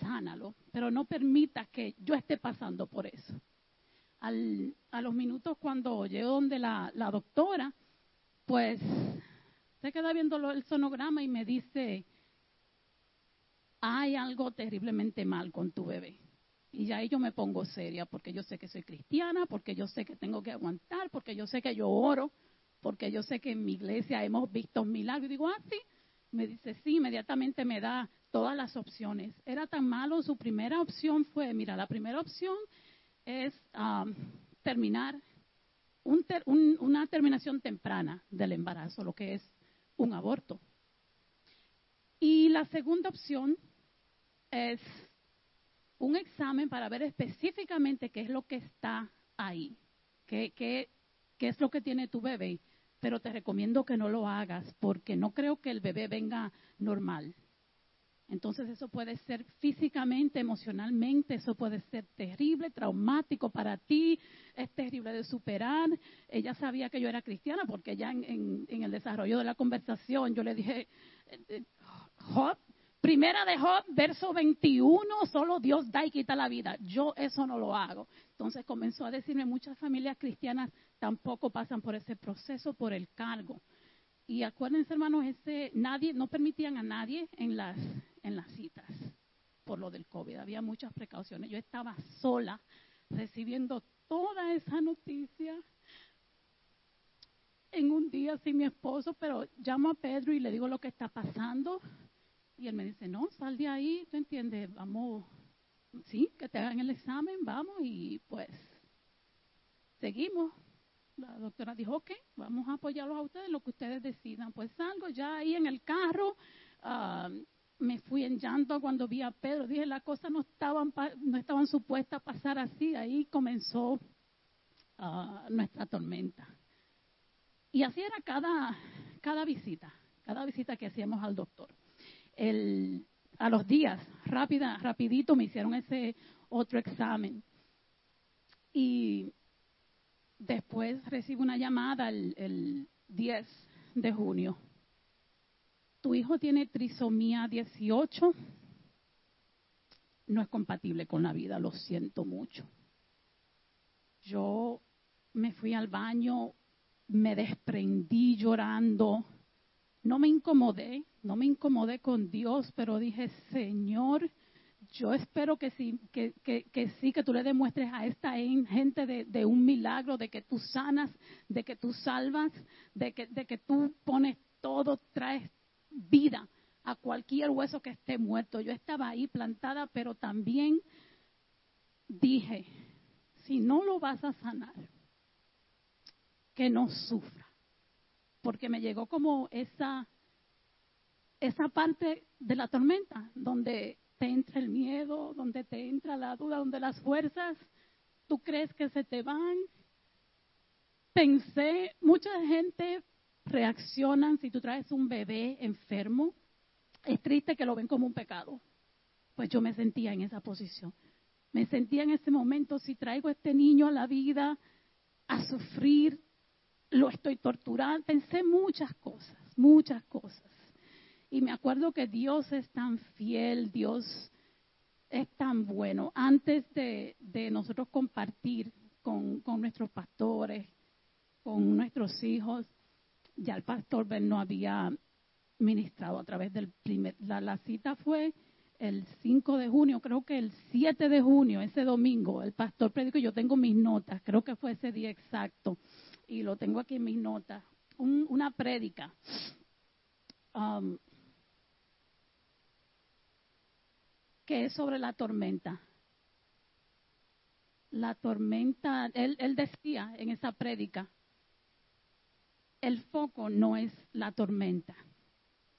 sánalo, pero no permita que yo esté pasando por eso. Al, a los minutos cuando llego donde la, la doctora, pues se queda viendo el sonograma y me dice, hay algo terriblemente mal con tu bebé. Y ahí yo me pongo seria porque yo sé que soy cristiana, porque yo sé que tengo que aguantar, porque yo sé que yo oro, porque yo sé que en mi iglesia hemos visto milagros. Y digo, ah, sí. Me dice, sí, inmediatamente me da todas las opciones. Era tan malo, su primera opción fue, mira, la primera opción es um, terminar un ter, un, una terminación temprana del embarazo, lo que es un aborto. Y la segunda opción es un examen para ver específicamente qué es lo que está ahí, qué, qué, qué es lo que tiene tu bebé. Pero te recomiendo que no lo hagas porque no creo que el bebé venga normal. Entonces eso puede ser físicamente, emocionalmente, eso puede ser terrible, traumático para ti, es terrible de superar. Ella sabía que yo era cristiana porque ya en, en, el desarrollo de la conversación yo le dije, Job, Primera de Job, verso 21, solo Dios da y quita la vida. Yo eso no lo hago. Entonces comenzó a decirme, muchas familias cristianas tampoco pasan por ese proceso, por el cargo. Y acuérdense, hermanos, ese, nadie, no permitían a nadie en las, en las citas por lo del COVID. Había muchas precauciones. Yo estaba sola recibiendo toda esa noticia en un día sin mi esposo, pero llamo a Pedro y le digo lo que está pasando. Y él me dice, no, sal de ahí, ¿tú entiendes? Vamos, sí, que te hagan el examen, vamos y pues seguimos. La doctora dijo, ok, vamos a apoyarlos a ustedes, lo que ustedes decidan. Pues salgo ya ahí en el carro, ah, me fui en llanto cuando vi a Pedro. Dije, las cosas no estaban, no estaban supuestas a pasar así. Ahí comenzó ah, nuestra tormenta. Y así era cada, cada visita, cada visita que hacíamos al doctor. A los días, rápida, rapidito, me hicieron ese otro examen. Y después recibo una llamada el, el 10 de junio. Tu hijo tiene trisomía 18. No es compatible con la vida, lo siento mucho. Yo me fui al baño, me desprendí llorando. No me incomodé, no me incomodé con Dios, pero dije, Señor, yo espero que sí, que, sí, que tú le demuestres a esta gente de, de, un milagro, de que tú sanas, de que tú salvas, de que, de que tú pones todo, traes vida a cualquier hueso que esté muerto. Yo estaba ahí plantada, pero también dije, si no lo vas a sanar, que no sufra. Porque me llegó como esa, esa parte de la tormenta, donde te entra el miedo, donde te entra la duda, donde las fuerzas, tú crees que se te van. Pensé, mucha gente reaccionan si tú traes un bebé enfermo. Es triste que lo ven como un pecado. Pues yo me sentía en esa posición. Me sentía en ese momento, si traigo a este niño a la vida a sufrir, lo estoy torturando. Pensé muchas cosas, muchas cosas. Y me acuerdo que Dios es tan fiel, Dios es tan bueno. Antes de, nosotros compartir con, nuestros pastores, con nuestros hijos, ya el pastor Ben no había ministrado a través del primer. La, cita fue el 5 de junio, creo que el 7 de junio, ese domingo, el pastor predicó, yo tengo mis notas, creo que fue ese día exacto y lo tengo aquí en mis notas, una prédica. Um, que es sobre la tormenta. La tormenta, él, decía en esa prédica, el foco no es la tormenta,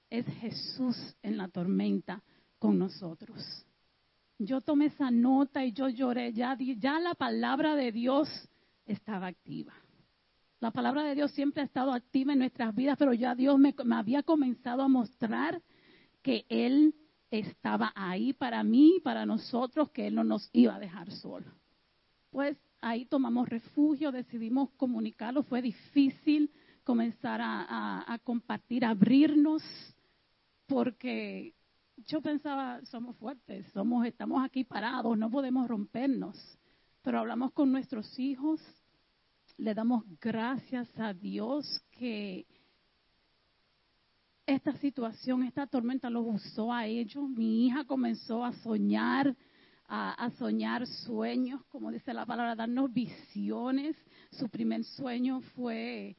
es Jesús en la tormenta con nosotros. Yo tomé esa nota y yo lloré, ya la palabra de Dios estaba activa. La palabra de Dios siempre ha estado activa en nuestras vidas, pero ya Dios me, había comenzado a mostrar que Él estaba ahí para mí, para nosotros, que Él no nos iba a dejar solos. Pues ahí tomamos refugio, decidimos comunicarlo, fue difícil comenzar a, a compartir, abrirnos, porque yo pensaba, somos fuertes, somos, estamos aquí parados, no podemos rompernos, pero hablamos con nuestros hijos, le damos gracias a Dios que esta situación, esta tormenta los usó a ellos. Mi hija comenzó a soñar, a, soñar sueños, como dice la palabra, darnos visiones. Su primer sueño fue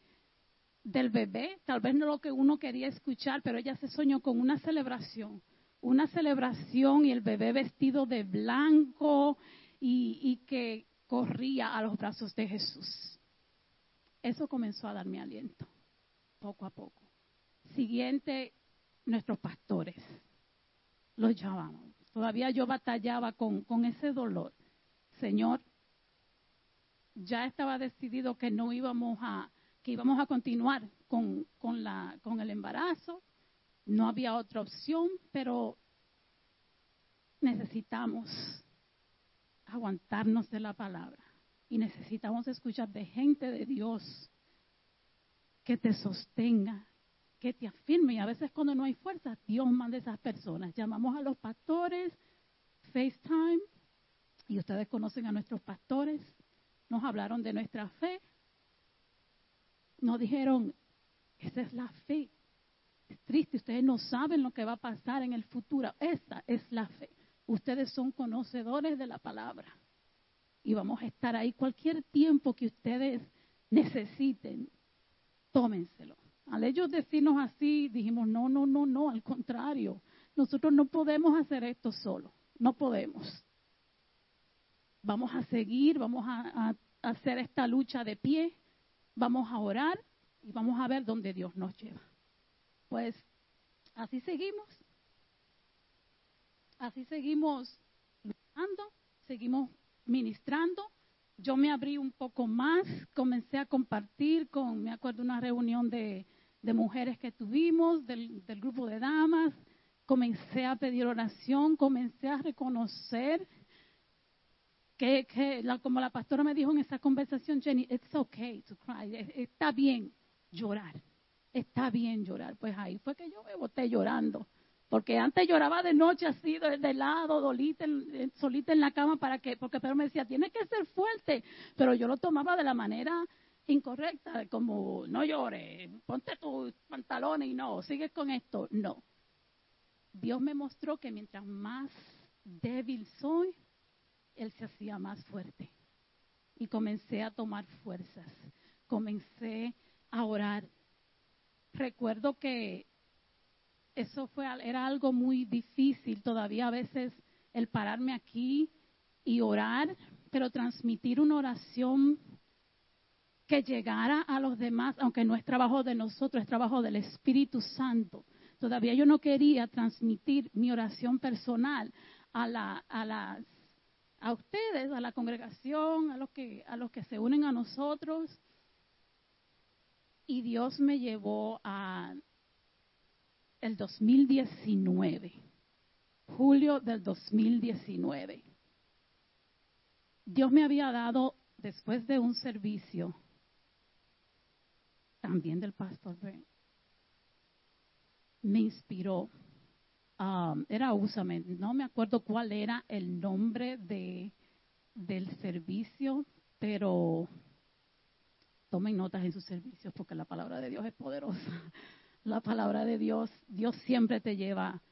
del bebé, tal vez no lo que uno quería escuchar, pero ella se soñó con una celebración, una celebración y el bebé vestido de blanco y, que corría a los brazos de Jesús. Eso comenzó a darme aliento, poco a poco. Siguiente, nuestros pastores. Los llamamos. Todavía yo batallaba con, con ese dolor. Señor, ya estaba decidido que no íbamos a, que íbamos a continuar con, con, la, con el embarazo. No había otra opción, pero necesitamos aguantarnos de la palabra y necesitamos escuchar de gente de Dios que te sostenga, que te afirme. Y a veces cuando no hay fuerza, Dios manda esas personas. Llamamos a los pastores, FaceTime, y ustedes conocen a nuestros pastores, nos hablaron de nuestra fe, nos dijeron, esa es la fe. Es triste, ustedes no saben lo que va a pasar en el futuro. Esa es la fe. Ustedes son conocedores de la palabra. Y vamos a estar ahí cualquier tiempo que ustedes necesiten. Tómenselo. Al ellos decirnos así, dijimos, no, no, no, no, al contrario. Nosotros no podemos hacer esto solo. No podemos. Vamos a seguir, vamos a, a hacer esta lucha de pie, vamos a orar y vamos a ver dónde Dios nos lleva. Pues así seguimos. Así seguimos luchando, seguimos ministrando. Yo me abrí un poco más, comencé a compartir con, me acuerdo, una reunión de, de mujeres que tuvimos, del, grupo de damas. Comencé a pedir oración, comencé a reconocer que, que como la pastora me dijo en esa conversación, Jenny, it's okay to cry, está bien llorar, está bien llorar. Pues ahí fue que yo me boté llorando, porque antes lloraba de noche así, de, lado, dolita, en- solita en la cama, para que, porque Pedro me decía, tienes que ser fuerte, pero yo lo tomaba de la manera incorrecta, como no llores, ponte tus pantalones y no, sigues con esto, no. Dios me mostró que mientras más débil soy, Él se hacía más fuerte. Y comencé a tomar fuerzas, comencé a orar. Recuerdo que eso fue, era algo muy difícil todavía a veces el pararme aquí y orar, pero transmitir una oración que llegara a los demás, aunque no es trabajo de nosotros, es trabajo del Espíritu Santo. Todavía yo no quería transmitir mi oración personal a, la, a, las, a ustedes, a la congregación, a los, que, a los que se unen a nosotros. Y Dios me llevó a el 2019, julio del 2019. Dios me había dado, después de un servicio, también del pastor Ben, me inspiró. um, era Úsame, no me acuerdo cuál era el nombre de, del servicio, pero tomen notas en sus servicios porque la palabra de Dios es poderosa. La palabra de Dios, Dios siempre te lleva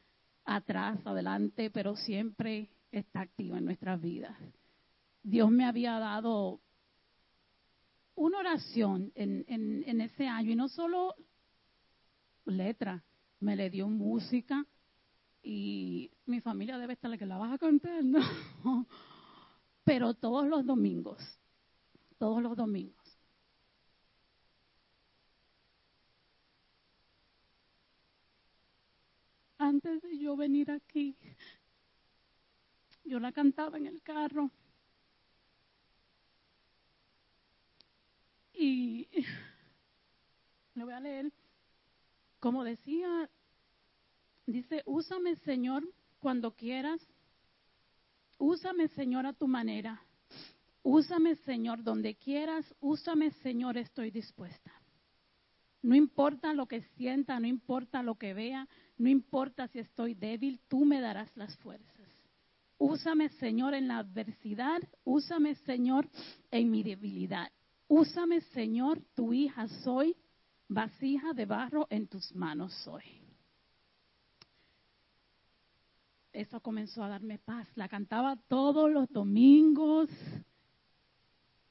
atrás, adelante, pero siempre está activa en nuestras vidas. Dios me había dado una oración en, en, en ese año y no solo letra, me le dio música y mi familia debe estar la que la vas a cantar, ¿no? Pero todos los domingos, todos los domingos. Antes de yo venir aquí, yo la cantaba en el carro. Y le voy a leer, como decía, dice, úsame Señor cuando quieras, úsame Señor a tu manera, úsame Señor donde quieras, úsame Señor, estoy dispuesta. No importa lo que sienta, no importa lo que vea, no importa si estoy débil, tú me darás las fuerzas. Úsame, Señor, en la adversidad, úsame, Señor, en mi debilidad. Úsame, Señor, tu hija soy, vasija de barro en tus manos soy. Eso comenzó a darme paz. La cantaba todos los domingos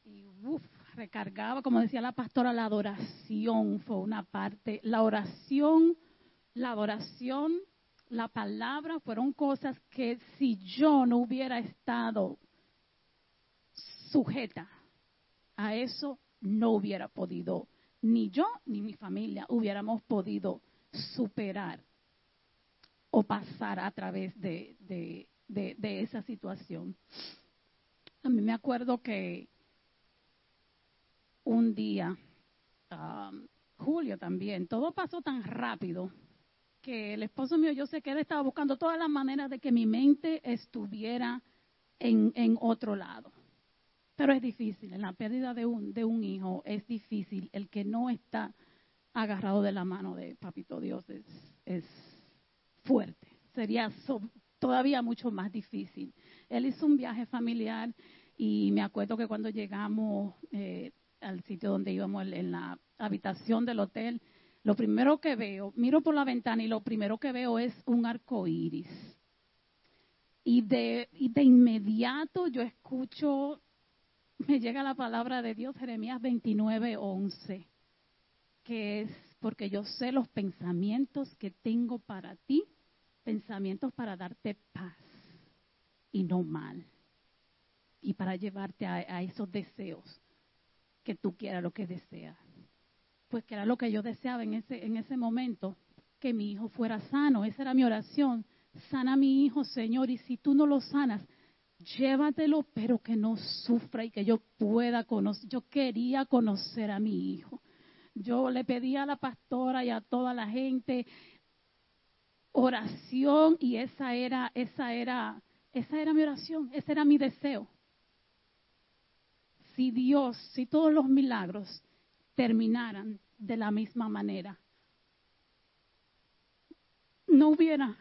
y uf, recargaba, como decía la pastora, la adoración fue una parte. La oración, la adoración, la palabra fueron cosas que si yo no hubiera estado sujeta a eso, no hubiera podido, ni yo ni mi familia hubiéramos podido superar o pasar a través de, de, esa situación. A mí me acuerdo que un día, um, Julio también, todo pasó tan rápido que el esposo mío, yo sé que él estaba buscando todas las maneras de que mi mente estuviera en, en otro lado. Pero es difícil, en la pérdida de un, de un hijo es difícil el que no está agarrado de la mano de Papito Dios es, es fuerte. Sería so- todavía mucho más difícil. Él hizo un viaje familiar y me acuerdo que cuando llegamos eh, al sitio donde íbamos, en- la habitación del hotel, lo primero que veo, miro por la ventana y lo primero que veo es un arco iris. Y de, y de inmediato yo escucho, me llega la palabra de Dios, Jeremías 29, 11, que es porque yo sé los pensamientos que tengo para ti, pensamientos para darte paz y no mal, y para llevarte a, esos deseos que tú quieras lo que deseas. Pues que era lo que yo deseaba en ese, en ese momento, que mi hijo fuera sano. Esa era mi oración. Sana a mi hijo, Señor, y si tú no lo sanas, llévatelo, pero que no sufra y que yo pueda conocer. Yo quería conocer a mi hijo. Yo le pedí a la pastora y a toda la gente oración y esa era, esa era, esa era mi oración, ese era mi deseo. Si Dios, si todos los milagros terminaran de la misma manera, no hubiera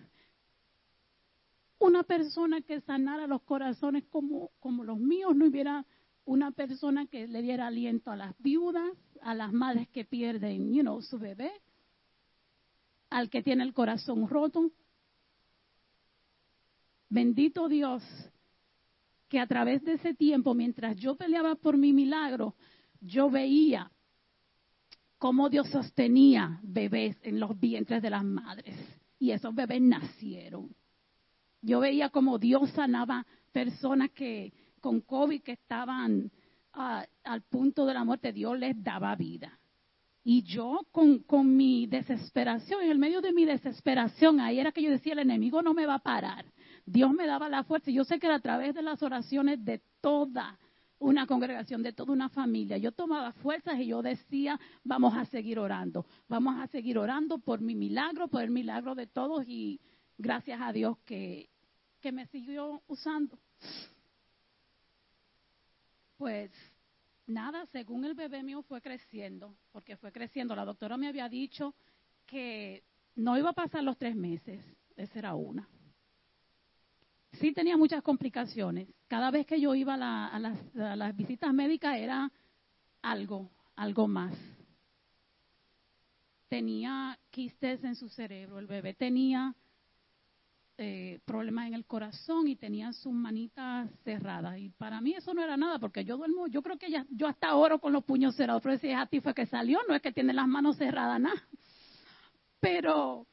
una persona que sanara los corazones como, como los míos, no hubiera una persona que le diera aliento a las viudas, a las madres que pierden, you know, su bebé, al que tiene el corazón roto. Bendito Dios, que a través de ese tiempo, mientras yo peleaba por mi milagro, yo veía cómo Dios sostenía bebés en los vientres de las madres. Y esos bebés nacieron. Yo veía cómo Dios sanaba personas que con COVID que estaban ah, al punto de la muerte, Dios les daba vida. Y yo con, con mi desesperación, en el medio de mi desesperación, ahí era que yo decía, el enemigo no me va a parar. Dios me daba la fuerza. Y yo sé que era a través de las oraciones de toda una congregación, de toda una familia, yo tomaba fuerzas y yo decía, vamos a seguir orando, vamos a seguir orando por mi milagro, por el milagro de todos y gracias a Dios que, que me siguió usando. Pues nada, según el bebé mío fue creciendo, porque fue creciendo. La doctora me había dicho que no iba a pasar los tres meses, esa era una. Sí tenía muchas complicaciones. Cada vez que yo iba a, la- a las, a las visitas médicas era algo, algo más. Tenía quistes en su cerebro, el bebé tenía eh, problemas en el corazón y tenía sus manitas cerradas. Y para mí eso no era nada, porque yo duermo, yo creo que ya, yo hasta oro con los puños cerrados, pero si es a ti fue que salió, no es que tiene las manos cerradas, nada. Pero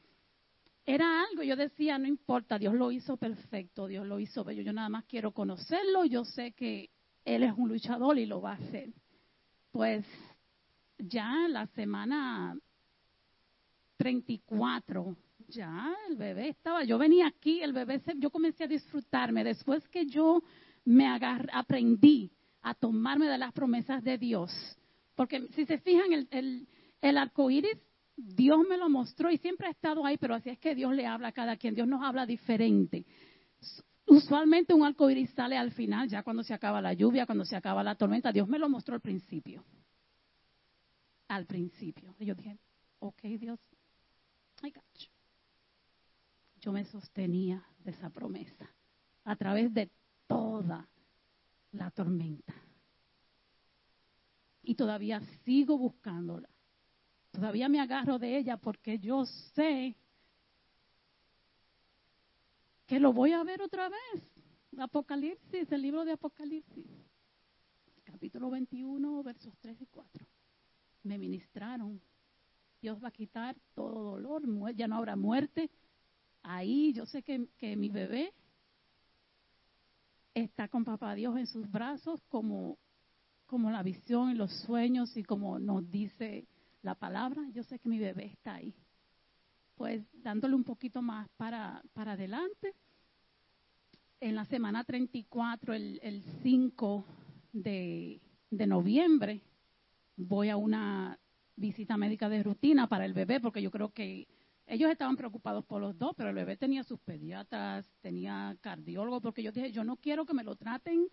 era algo, yo decía, no importa, Dios lo hizo perfecto, Dios lo hizo bello, yo nada más quiero conocerlo, yo sé que Él es un luchador y lo va a hacer. Pues ya la semana 34, ya el bebé estaba, yo venía aquí, el bebé, se- yo comencé a disfrutarme, después que yo me agar, aprendí a tomarme de las promesas de Dios, porque si se fijan, el, el, el arco iris, Dios me lo mostró y siempre ha estado ahí, pero así es que Dios le habla a cada quien, Dios nos habla diferente. Usualmente un arco iris sale al final, ya cuando se acaba la lluvia, cuando se acaba la tormenta, Dios me lo mostró al principio. Al principio. Y yo dije, ok, Dios, I got. Yo me sostenía de esa promesa a través de toda la tormenta. Y todavía sigo buscándola. Todavía me agarro de ella porque yo sé que lo voy a ver otra vez. Apocalipsis, el libro de Apocalipsis, capítulo 21, versos 3 y 4. Me ministraron. Dios va a quitar todo dolor, ya no habrá muerte. Ahí yo sé que, mi bebé está con papá Dios en sus brazos como, como la visión y los sueños y como nos dice la palabra. Yo sé que mi bebé está ahí. Pues dándole un poquito más para, para adelante. En la semana 34, el, el 5 de, de noviembre, voy a una visita médica de rutina para el bebé, porque yo creo que ellos estaban preocupados por los dos, pero el bebé tenía sus pediatras, tenía cardiólogo, porque yo dije, yo no quiero que me lo traten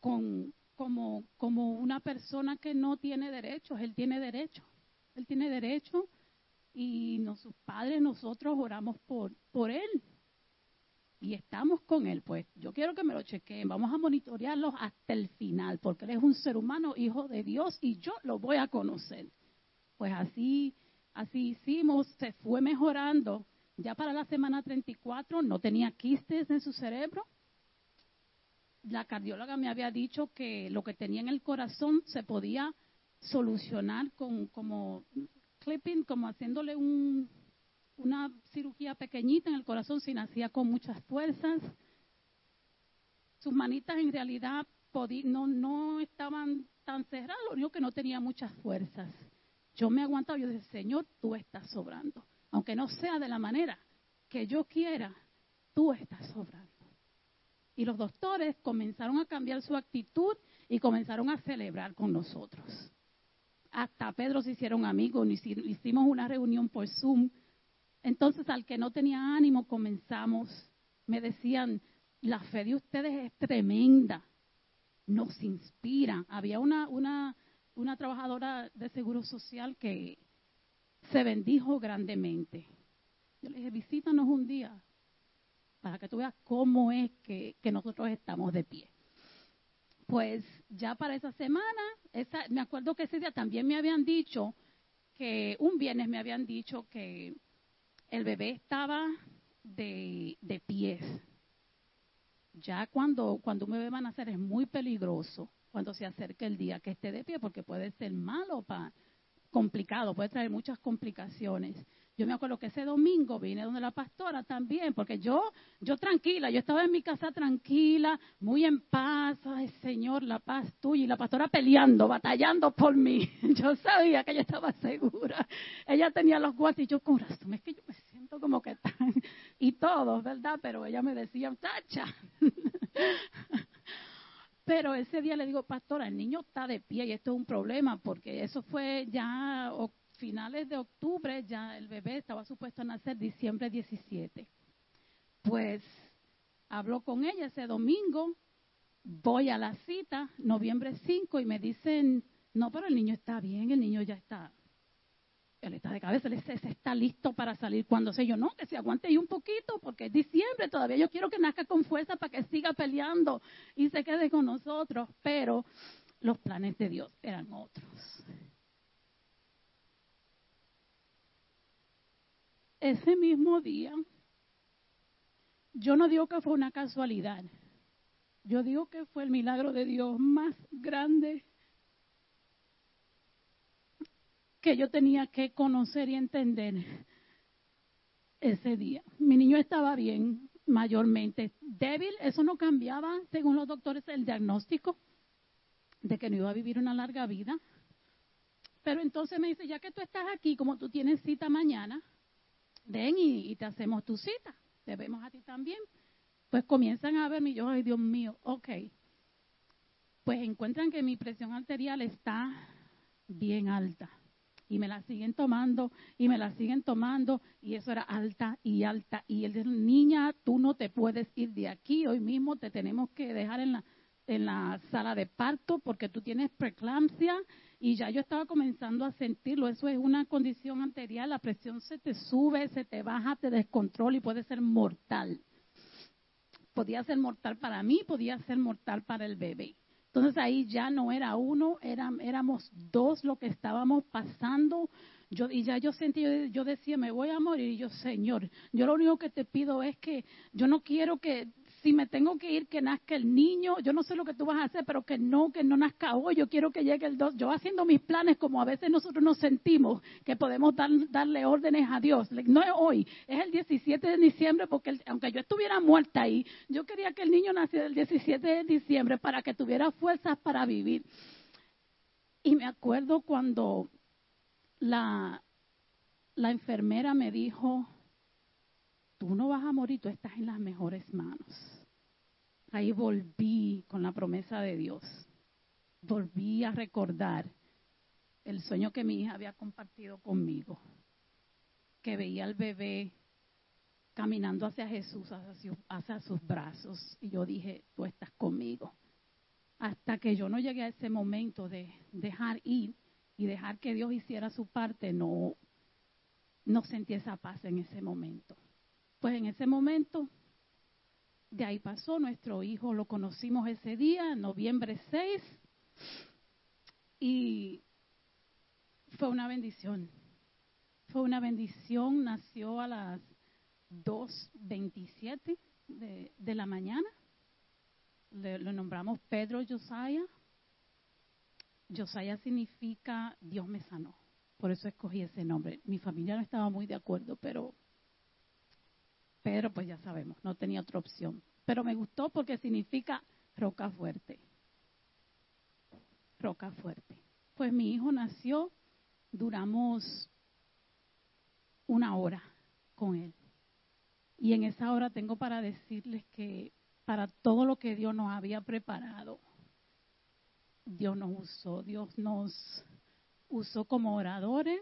con, como, como una persona que no tiene derechos, él tiene derechos. él tiene derecho y nos, sus padres, nosotros oramos por, por él y estamos con él. Pues yo quiero que me lo chequeen, vamos a monitorearlo hasta el final, porque él es un ser humano, hijo de Dios, y yo lo voy a conocer. Pues así, así hicimos, se fue mejorando. Ya para la semana 34 no tenía quistes en su cerebro. La cardióloga me había dicho que lo que tenía en el corazón se podía solucionar con como clipping, como haciéndole un, una cirugía pequeñita en el corazón si nacía con muchas fuerzas. Sus manitas en realidad no, estaban tan cerradas, lo que no tenía muchas fuerzas. Yo me aguantaba, yo dije, Señor, tú estás sobrando. Aunque no sea de la manera que yo quiera, tú estás sobrando. Y los doctores comenzaron a cambiar su actitud y comenzaron a celebrar con nosotros. Hasta Pedro se hicieron amigos, hicimos una reunión por Zoom entonces, al que no tenía ánimo, comenzamos. Me decían, la fe de ustedes es tremenda, nos inspira. Había una, una, una trabajadora de Seguro Social que se bendijo grandemente. Yo le dije, visítanos un día para que tú veas cómo es que, que nosotros estamos de pie. Pues ya para esa semana, esa, me acuerdo que ese día también me habían dicho que un viernes me habían dicho que el bebé estaba de, de pies. Ya cuando, cuando un bebé va a nacer es muy peligroso cuando se acerque el día que esté de pie, porque puede ser malo, para complicado, puede traer muchas complicaciones. Yo me acuerdo que ese domingo vine donde la pastora también, porque yo, yo tranquila, yo estaba en mi casa tranquila, muy en paz, ay Señor, la paz tuya, y la pastora peleando, batallando por mí. Yo sabía que ella estaba segura. Ella tenía los guantes y yo, corazón, es que yo me siento como que tan, y todos, ¿verdad? Pero ella me decía, tacha. Pero ese día le digo, pastora, el niño está de pie y esto es un problema porque eso fue ya finales de octubre, ya el bebé estaba supuesto a nacer diciembre 17. Pues hablo con ella ese domingo, voy a la cita, noviembre 5, y me dicen, no, pero el niño está bien, el niño ya está, él está de cabeza, él está listo para salir cuando sé yo, no, que se aguante ahí un poquito, porque es diciembre todavía, yo quiero que nazca con fuerza para que siga peleando y se quede con nosotros, pero los planes de Dios eran otros. ese mismo día, yo no digo que fue una casualidad, yo digo que fue el milagro de Dios más grande que yo tenía que conocer y entender ese día. Mi niño estaba bien, mayormente débil, eso no cambiaba, según los doctores, el diagnóstico de que no iba a vivir una larga vida. Pero entonces me dice, ya que tú estás aquí, como tú tienes cita mañana, ven y, te hacemos tu cita, te vemos a ti también. Pues comienzan a verme y yo, ay Dios mío, ok. Pues encuentran que mi presión arterial está bien alta y me la siguen tomando y me la siguen tomando y eso era alta y alta y él dice, niña, tú no te puedes ir de aquí, hoy mismo te tenemos que dejar en la, en la sala de parto porque tú tienes preeclampsia y ya yo estaba comenzando a sentirlo. Eso es una condición anterior, la presión se te sube, se te baja, te descontrola y puede ser mortal. Podía ser mortal para mí, podía ser mortal para el bebé. Entonces ahí ya no era uno, éramos dos lo que estábamos pasando. Yo, y ya yo sentí, yo decía, me voy a morir. Y yo, Señor, yo lo único que te pido es que yo no quiero que si me tengo que ir, que nazca el niño, yo no sé lo que tú vas a hacer, pero que no, que no nazca hoy, yo quiero que llegue el 2. Yo haciendo mis planes, como a veces nosotros nos sentimos que podemos darle órdenes a Dios. No es hoy, es el 17 de diciembre, porque aunque yo estuviera muerta ahí, yo quería que el niño naciera el 17 de diciembre para que tuviera fuerzas para vivir. Y me acuerdo cuando la, la enfermera me dijo, tú no vas a morir, tú estás en las mejores manos. Ahí volví con la promesa de Dios. Volví a recordar el sueño que mi hija había compartido conmigo, que veía al bebé caminando hacia Jesús, hacia, sus brazos. Y yo dije, tú estás conmigo. Hasta que yo no llegué a ese momento de dejar ir y dejar que Dios hiciera su parte, no, no sentí esa paz en ese momento. Pues en ese momento, de ahí pasó, nuestro hijo lo conocimos ese día, noviembre 6, y fue una bendición. Fue una bendición, nació a las 2.27 de, de la mañana. Le, lo nombramos Pedro Josiah. Josiah significa Dios me sanó. Por eso escogí ese nombre. Mi familia no estaba muy de acuerdo, pero Pedro, pues ya sabemos, no tenía otra opción. Pero me gustó porque significa roca fuerte. Roca fuerte. Pues mi hijo nació, duramos una hora con él. Y en esa hora tengo para decirles que para todo lo que Dios nos había preparado, Dios nos usó, Dios nos usó como oradores,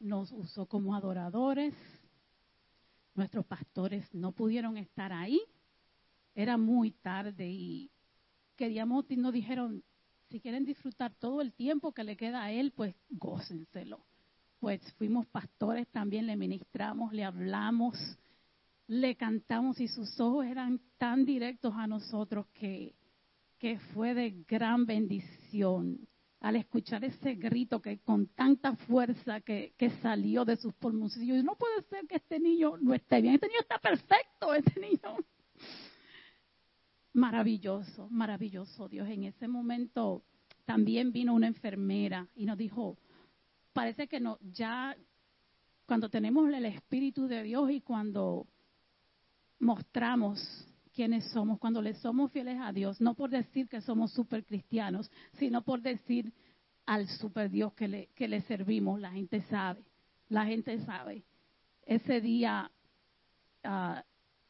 nos usó como adoradores. Nuestros pastores no pudieron estar ahí, era muy tarde y queríamos, nos dijeron, si quieren disfrutar todo el tiempo que le queda a él, pues gócenselo pues fuimos pastores también, le ministramos, le hablamos, le cantamos y sus ojos eran tan directos a nosotros que, que fue de gran bendición al escuchar ese grito que con tanta fuerza que, salió de sus pulmoncillos. No puede ser que este niño no esté bien, este niño está perfecto, este niño. Maravilloso, maravilloso Dios. En ese momento también vino una enfermera y nos dijo, parece que no, ya cuando tenemos el Espíritu de Dios y cuando mostramos quiénes somos, cuando le somos fieles a Dios, no por decir que somos super cristianos, sino por decir al super Dios que le, que le servimos, la gente sabe, la gente sabe. Ese día uh,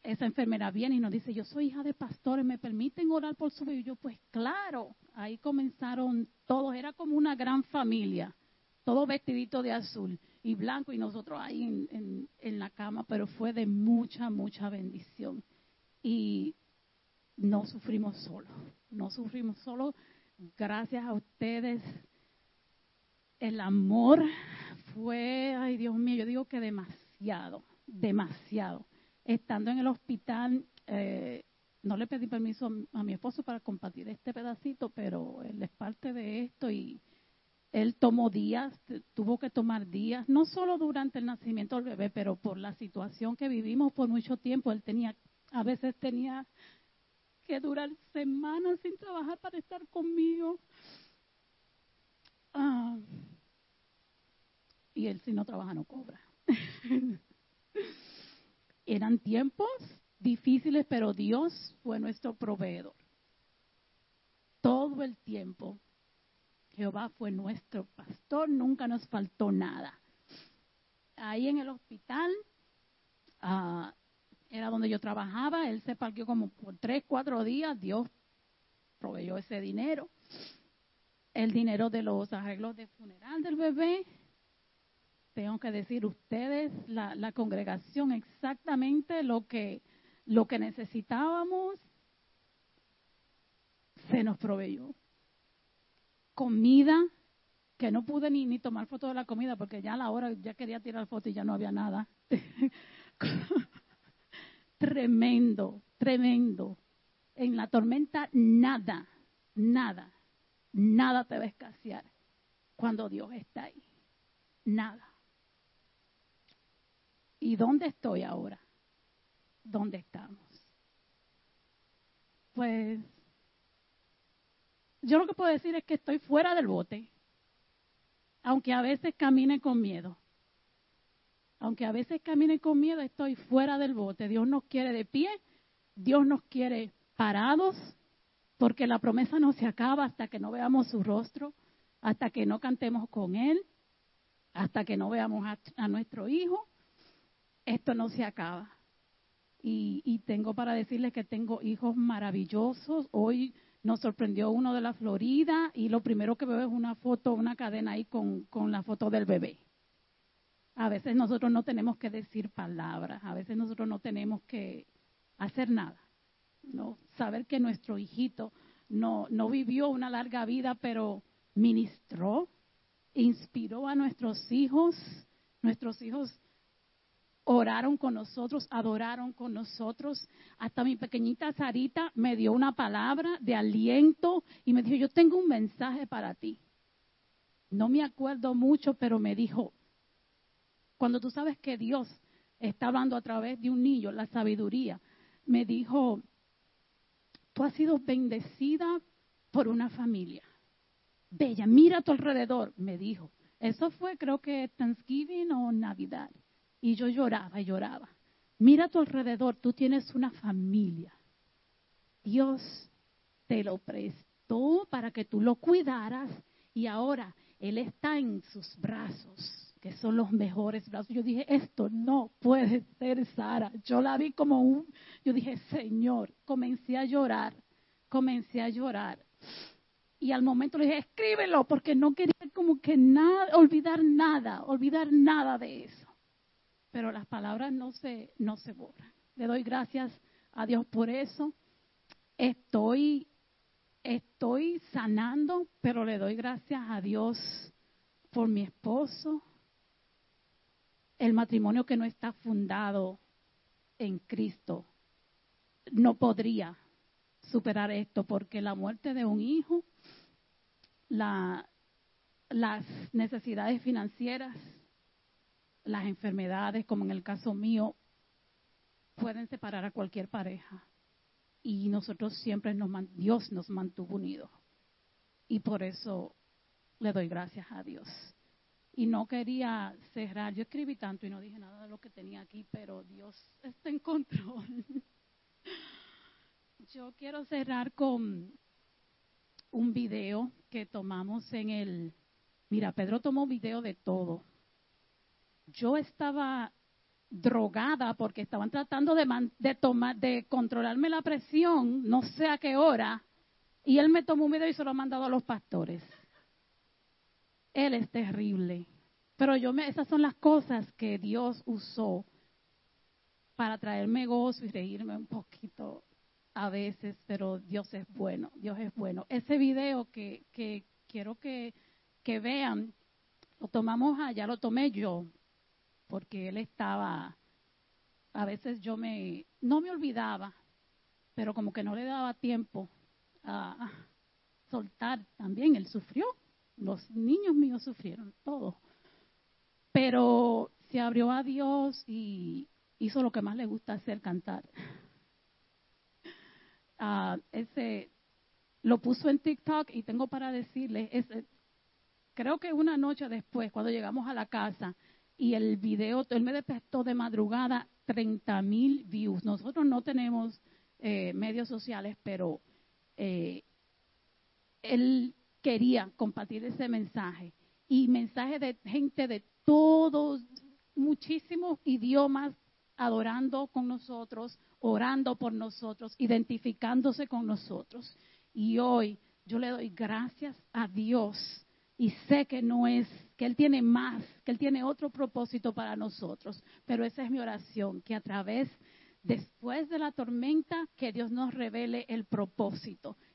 esa enfermera viene y nos dice, yo soy hija de pastores, ¿me permiten orar por su bebé? Y yo, pues claro, ahí comenzaron todos, era como una gran familia todo vestidito de azul y blanco y nosotros ahí en, en, la cama, pero fue de mucha, mucha bendición. Y no sufrimos solo, no sufrimos solo. Gracias a ustedes, el amor fue, ay Dios mío, yo digo que demasiado, demasiado. Estando en el hospital, eh, no le pedí permiso a mi esposo para compartir este pedacito, pero él es parte de esto y él tomó días, tuvo que tomar días, no solo durante el nacimiento del bebé, pero por la situación que vivimos por mucho tiempo, él tenía, a veces tenía que durar semanas sin trabajar para estar conmigo. Ah, y él si no trabaja no cobra. Eran tiempos difíciles, pero Dios fue nuestro proveedor. Todo el tiempo Jehová fue nuestro pastor, nunca nos faltó nada. Ahí en el hospital, ah, era donde yo trabajaba, él se parqueó como por tres, cuatro días, Dios proveyó ese dinero. El dinero de los arreglos de funeral del bebé, tengo que decir ustedes, la, la congregación, exactamente lo que, lo que necesitábamos, se nos proveyó comida, que no pude ni, ni tomar foto de la comida porque ya a la hora ya quería tirar foto y ya no había nada. tremendo, tremendo. En la tormenta nada, nada, nada te va a escasear cuando Dios está ahí. Nada. ¿Y dónde estoy ahora? ¿Dónde estamos? Pues yo lo que puedo decir es que estoy fuera del bote, aunque a veces camine con miedo. Aunque a veces camine con miedo, estoy fuera del bote. Dios nos quiere de pie, Dios nos quiere parados, porque la promesa no se acaba hasta que no veamos su rostro, hasta que no cantemos con Él, hasta que no veamos a, nuestro hijo. Esto no se acaba. Y, y tengo para decirles que tengo hijos maravillosos. Hoy nos sorprendió uno de la Florida y lo primero que veo es una foto, una cadena ahí con la foto del bebé. A veces nosotros no tenemos que decir palabras, a veces nosotros no tenemos que hacer nada. No saber que nuestro hijito no, no vivió una larga vida, pero ministró, inspiró a nuestros hijos. Nuestros hijos oraron con nosotros, adoraron con nosotros. Hasta mi pequeñita Sarita me dio una palabra de aliento y me dijo, yo tengo un mensaje para ti. No me acuerdo mucho, pero me dijo, cuando tú sabes que Dios está hablando a través de un niño, la sabiduría, me dijo, tú has sido bendecida por una familia. Bella, mira a tu alrededor, me dijo. Eso fue creo que Thanksgiving o Navidad. Y yo lloraba lloraba. Mira a tu alrededor, tú tienes una familia. Dios te lo prestó para que tú lo cuidaras y ahora Él está en sus brazos, que son los mejores brazos. Yo dije, esto no puede ser Sara. Yo la vi como un, yo dije, Señor, comencé a llorar, comencé a llorar. Y al momento le dije, escríbelo, porque no quería como que nada, olvidar nada, olvidar nada de eso pero las palabras no se, no se borran. Le doy gracias a Dios por eso. Estoy, estoy sanando, pero le doy gracias a Dios por mi esposo. El matrimonio que no está fundado en Cristo no podría superar esto porque la muerte de un hijo, la, las necesidades financieras, las enfermedades, como en el caso mío, pueden separar a cualquier pareja. Y nosotros siempre nos, Dios nos mantuvo unidos. Y por eso le doy gracias a Dios. Y no quería cerrar, yo escribí tanto y no dije nada de lo que tenía aquí, pero Dios está en control. yo quiero cerrar con un video que tomamos en el... Mira, Pedro tomó video de todo yo estaba drogada porque estaban tratando de, de, tomar, de controlarme la presión, no sé a qué hora, y él me tomó un video y se lo ha mandado a los pastores. Él es terrible. Pero yo me, esas son las cosas que Dios usó para traerme gozo y reírme un poquito a veces, pero Dios es bueno, Dios es bueno. Ese video que, que quiero que, que vean, lo tomamos allá, lo tomé yo, porque él estaba, a veces yo me, no me olvidaba, pero como que no le daba tiempo a soltar también, él sufrió, los niños míos sufrieron, todo. Pero se abrió a Dios y hizo lo que más le gusta hacer, cantar. Uh, ese lo puso en TikTok y tengo para decirle, ese, creo que una noche después, cuando llegamos a la casa, y el video, él me despertó de madrugada 30 mil views. Nosotros no tenemos eh, medios sociales, pero eh, él quería compartir ese mensaje y mensaje de gente de todos, muchísimos idiomas adorando con nosotros, orando por nosotros, identificándose con nosotros. Y hoy yo le doy gracias a Dios y sé que no es, que Él tiene más, que Él tiene otro propósito para nosotros. Pero esa es mi oración, que a través, después de la tormenta, que Dios nos revele el propósito.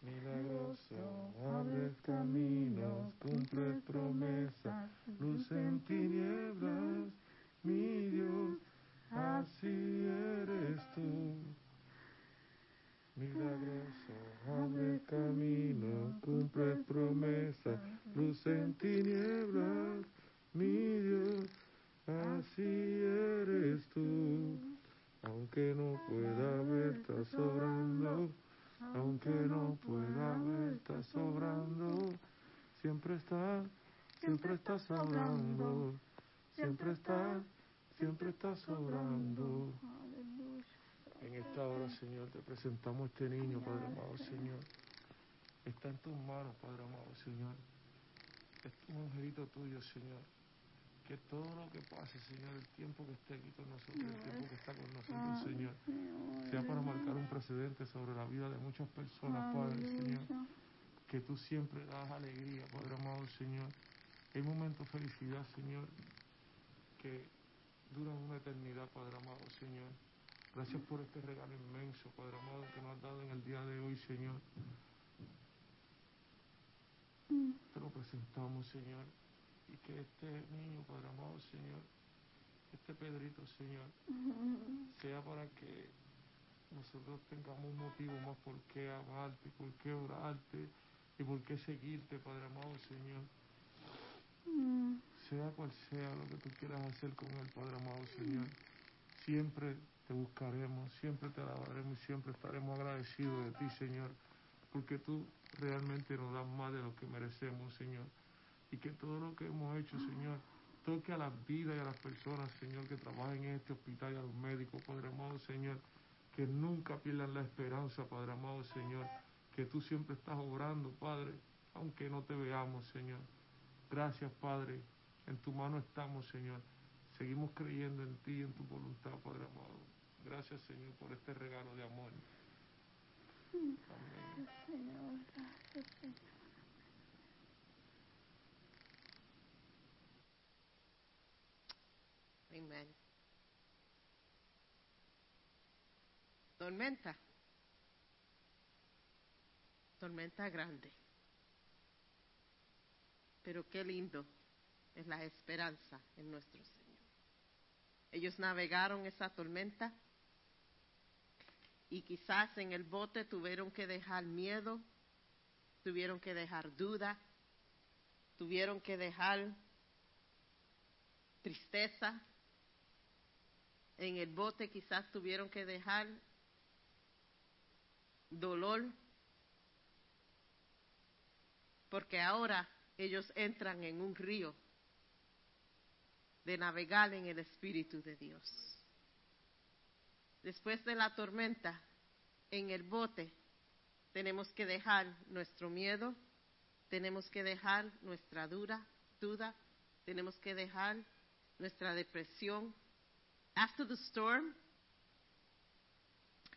Milagroso, abres caminos, cumples promesas, luz en tinieblas, mi Dios, así eres tú. Milagroso, abre caminos, cumples promesas, luz en tinieblas, mi Dios, así eres tú. Aunque no pueda ver, está sobrando. Aunque no pueda ver, está sobrando. Siempre está, siempre está sobrando. Siempre está, siempre está sobrando. En esta hora, Señor, te presentamos este niño, Padre amado, Señor. Está en tus manos, Padre amado, Señor. Es un angelito tuyo, Señor que todo lo que pase, Señor, el tiempo que esté aquí con nosotros, el tiempo que está con nosotros, Señor, sea para marcar un precedente sobre la vida de muchas personas, Padre, Señor. Que tú siempre das alegría, Padre amado, Señor. Hay momentos de felicidad, Señor, que duran una eternidad, Padre amado, Señor. Gracias por este regalo inmenso, Padre amado, que nos has dado en el día de hoy, Señor. Te lo presentamos, Señor. Y que este niño, Padre amado, Señor, este Pedrito, Señor, sea para que nosotros tengamos un motivo más por qué amarte, por qué orarte y por qué seguirte, Padre amado, Señor. Sea cual sea lo que tú quieras hacer con él, Padre amado, Señor. Siempre te buscaremos, siempre te alabaremos y siempre estaremos agradecidos de ti, Señor, porque tú realmente nos das más de lo que merecemos, Señor. Y que todo lo que hemos hecho, Señor, toque a las vidas y a las personas, Señor, que trabajan en este hospital y a los médicos, Padre amado, Señor, que nunca pierdan la esperanza, Padre amado, Señor, que tú siempre estás obrando, Padre, aunque no te veamos, Señor. Gracias, Padre, en tu mano estamos, Señor. Seguimos creyendo en ti y en tu voluntad, Padre amado. Gracias, Señor, por este regalo de amor. Amén.
Amén. Tormenta. Tormenta grande. Pero qué lindo es la esperanza en nuestro Señor. Ellos navegaron esa tormenta y quizás en el bote tuvieron que dejar miedo, tuvieron que dejar duda, tuvieron que dejar tristeza. En el bote quizás tuvieron que dejar dolor, porque ahora ellos entran en un río de navegar en el Espíritu de Dios. Después de la tormenta, en el bote, tenemos que dejar nuestro miedo, tenemos que dejar nuestra dura, duda, tenemos que dejar nuestra depresión. After the storm,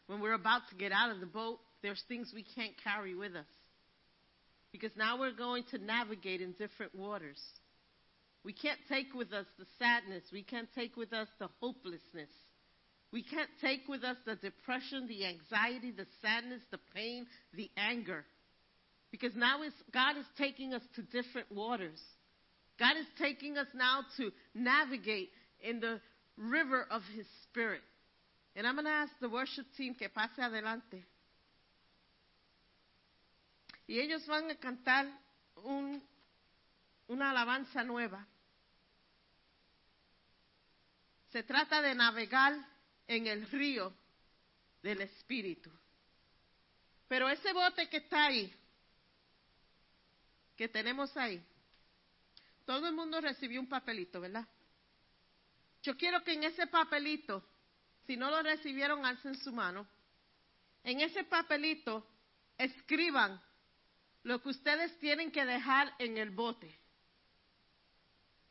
when we're about to get out of the boat, there's things we can't carry with us. Because now we're going to navigate in different waters. We can't take with us the sadness. We can't take with us the hopelessness. We can't take with us the depression, the anxiety, the sadness, the pain, the anger. Because now God is taking us to different waters. God is taking us now to navigate in the river of His Spirit. And I'm going to ask the worship team que pase adelante. Y ellos van a cantar un, una alabanza nueva. Se trata de navegar en el río del Espíritu. Pero ese bote que está ahí, que tenemos ahí, todo el mundo recibió un papelito, ¿verdad? Yo quiero que en ese papelito, si no lo recibieron, alcen su mano. En ese papelito escriban lo que ustedes tienen que dejar en el bote.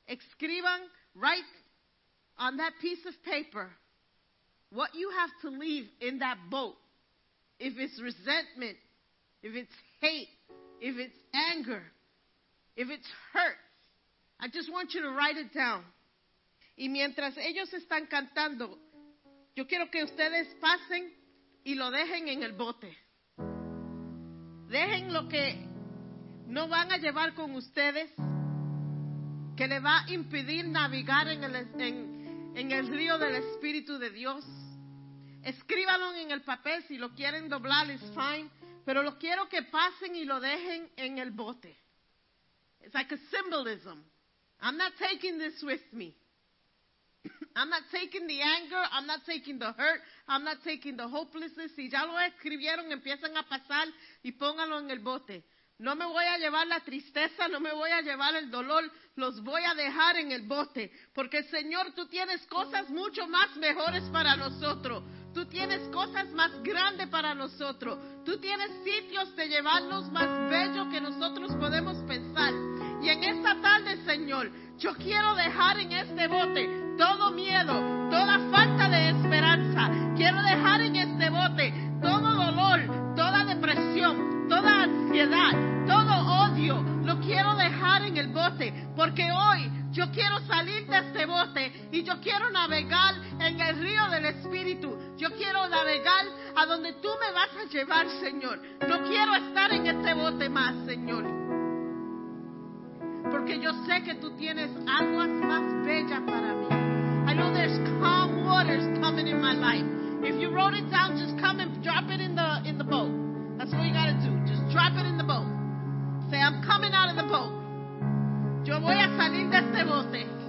Escriban, write on that piece of paper what you have to leave in that boat. If it's resentment, if it's hate, if it's anger, if it's hurt. I just want you to write it down. Y mientras ellos están cantando, yo quiero que ustedes pasen y lo dejen en el bote. Dejen lo que no van a llevar con ustedes, que le va a impedir navegar en el, río del Espíritu de Dios. Escríbanlo en el papel, si lo quieren doblar, es fine, pero lo quiero que pasen y lo dejen en el bote. It's like a symbolism. I'm not taking this with me. I'm not taking the anger, I'm not taking the hurt, I'm not taking the hopelessness. Si ya lo escribieron, empiezan a pasar y pónganlo en el bote. No me voy a llevar la tristeza, no me voy a llevar el dolor, los voy a dejar en el bote. Porque Señor, tú tienes cosas mucho más mejores para nosotros. Tú tienes cosas más grandes para nosotros. Tú tienes sitios de llevarnos más bellos que nosotros podemos pensar. Y en esta tarde, Señor, Yo quiero dejar en este bote todo miedo, toda falta de esperanza. Quiero dejar en este bote todo dolor, toda depresión, toda ansiedad, todo odio. Lo quiero dejar en el bote porque hoy yo quiero salir de este bote y yo quiero navegar en el río del Espíritu. Yo quiero navegar a donde tú me vas a llevar, Señor. No quiero estar en este bote más, Señor. Porque yo sé que tú tienes aguas más bellas para mí. I know there's calm waters coming in my life. If you wrote it down, just come and drop it in the in the boat. That's what you gotta do. Just drop it in the boat. Say, I'm coming out of the boat. Yo voy a salir de este bote.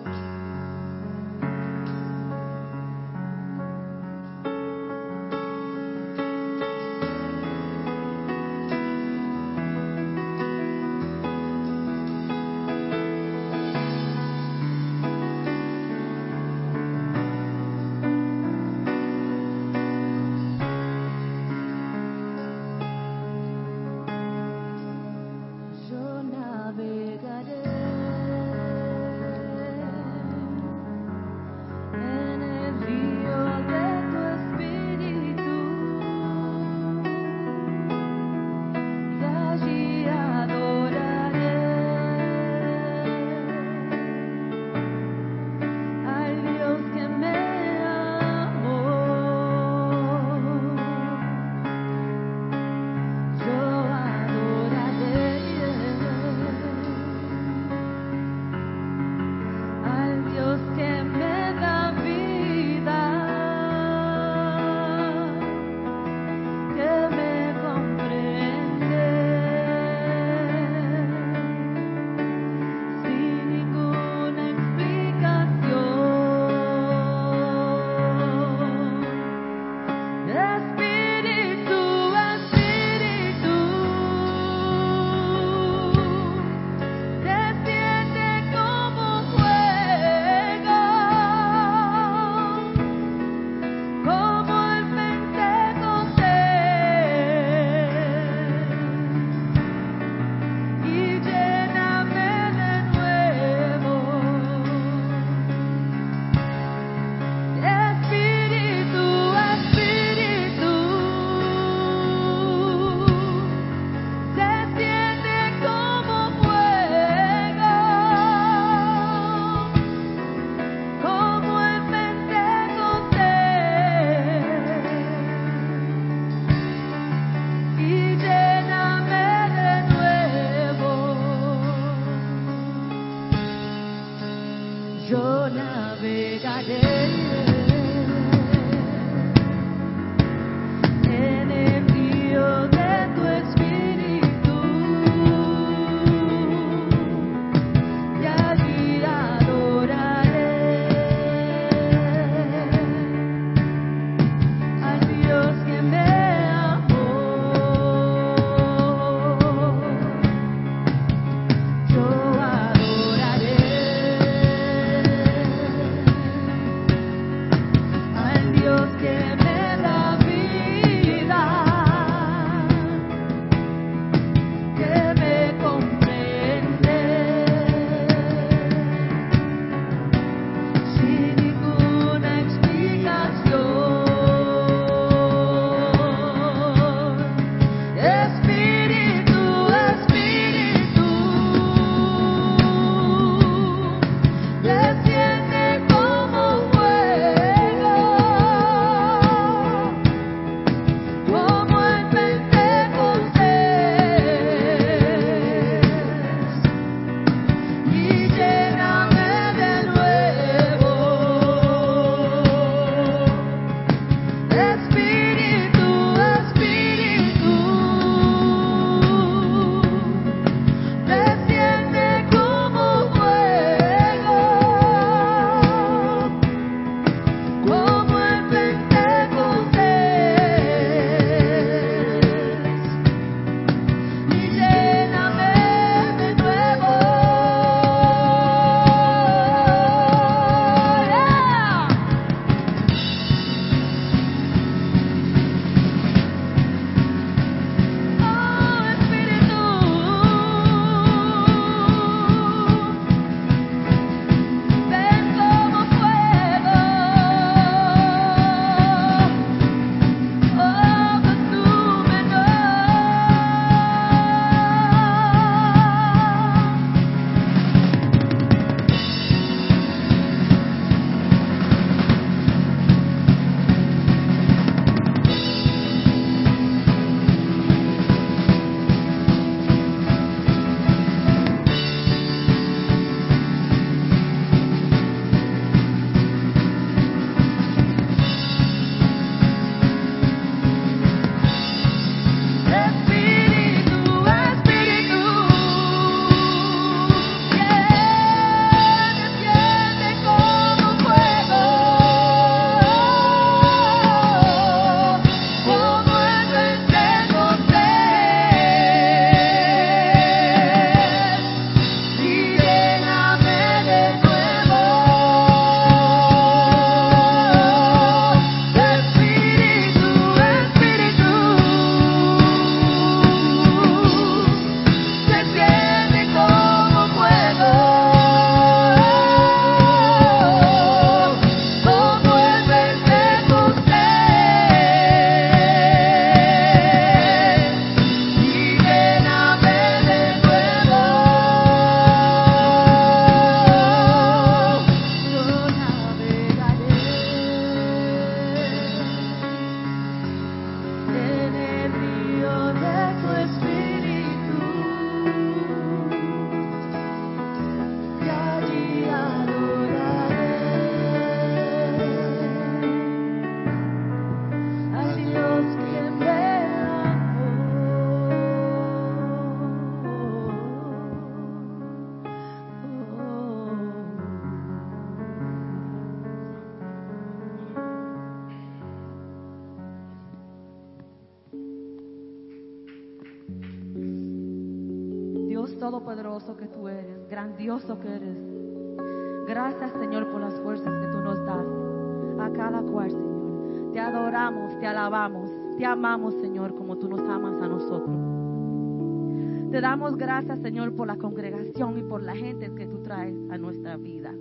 Gracias, Señor, por la congregación y por la gente que tú traes a nuestra vida.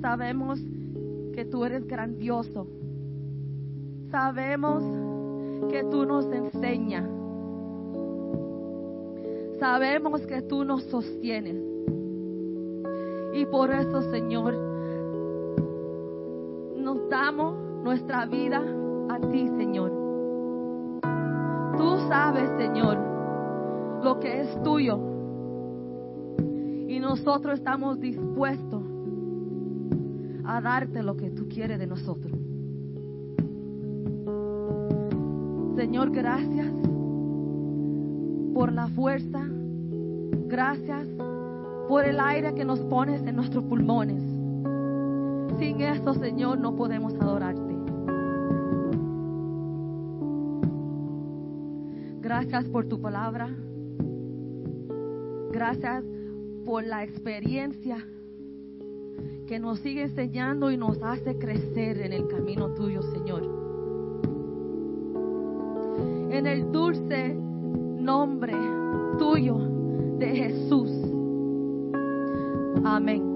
Sabemos que tú eres grandioso. Sabemos que tú nos enseñas. Sabemos que tú nos sostienes. Y por eso, Señor, nos damos nuestra vida a ti, Señor. Tú sabes, Señor, lo que es tuyo. Y nosotros estamos dispuestos a darte lo que tú quieres de nosotros. Señor, gracias por la fuerza. Gracias por el aire que nos pones en nuestros pulmones. Sin eso, Señor, no podemos adorarte. Gracias por tu palabra. Gracias por la experiencia que nos sigue enseñando y nos hace crecer en el camino tuyo, Señor. En el dulce nombre tuyo de Jesús. Amén.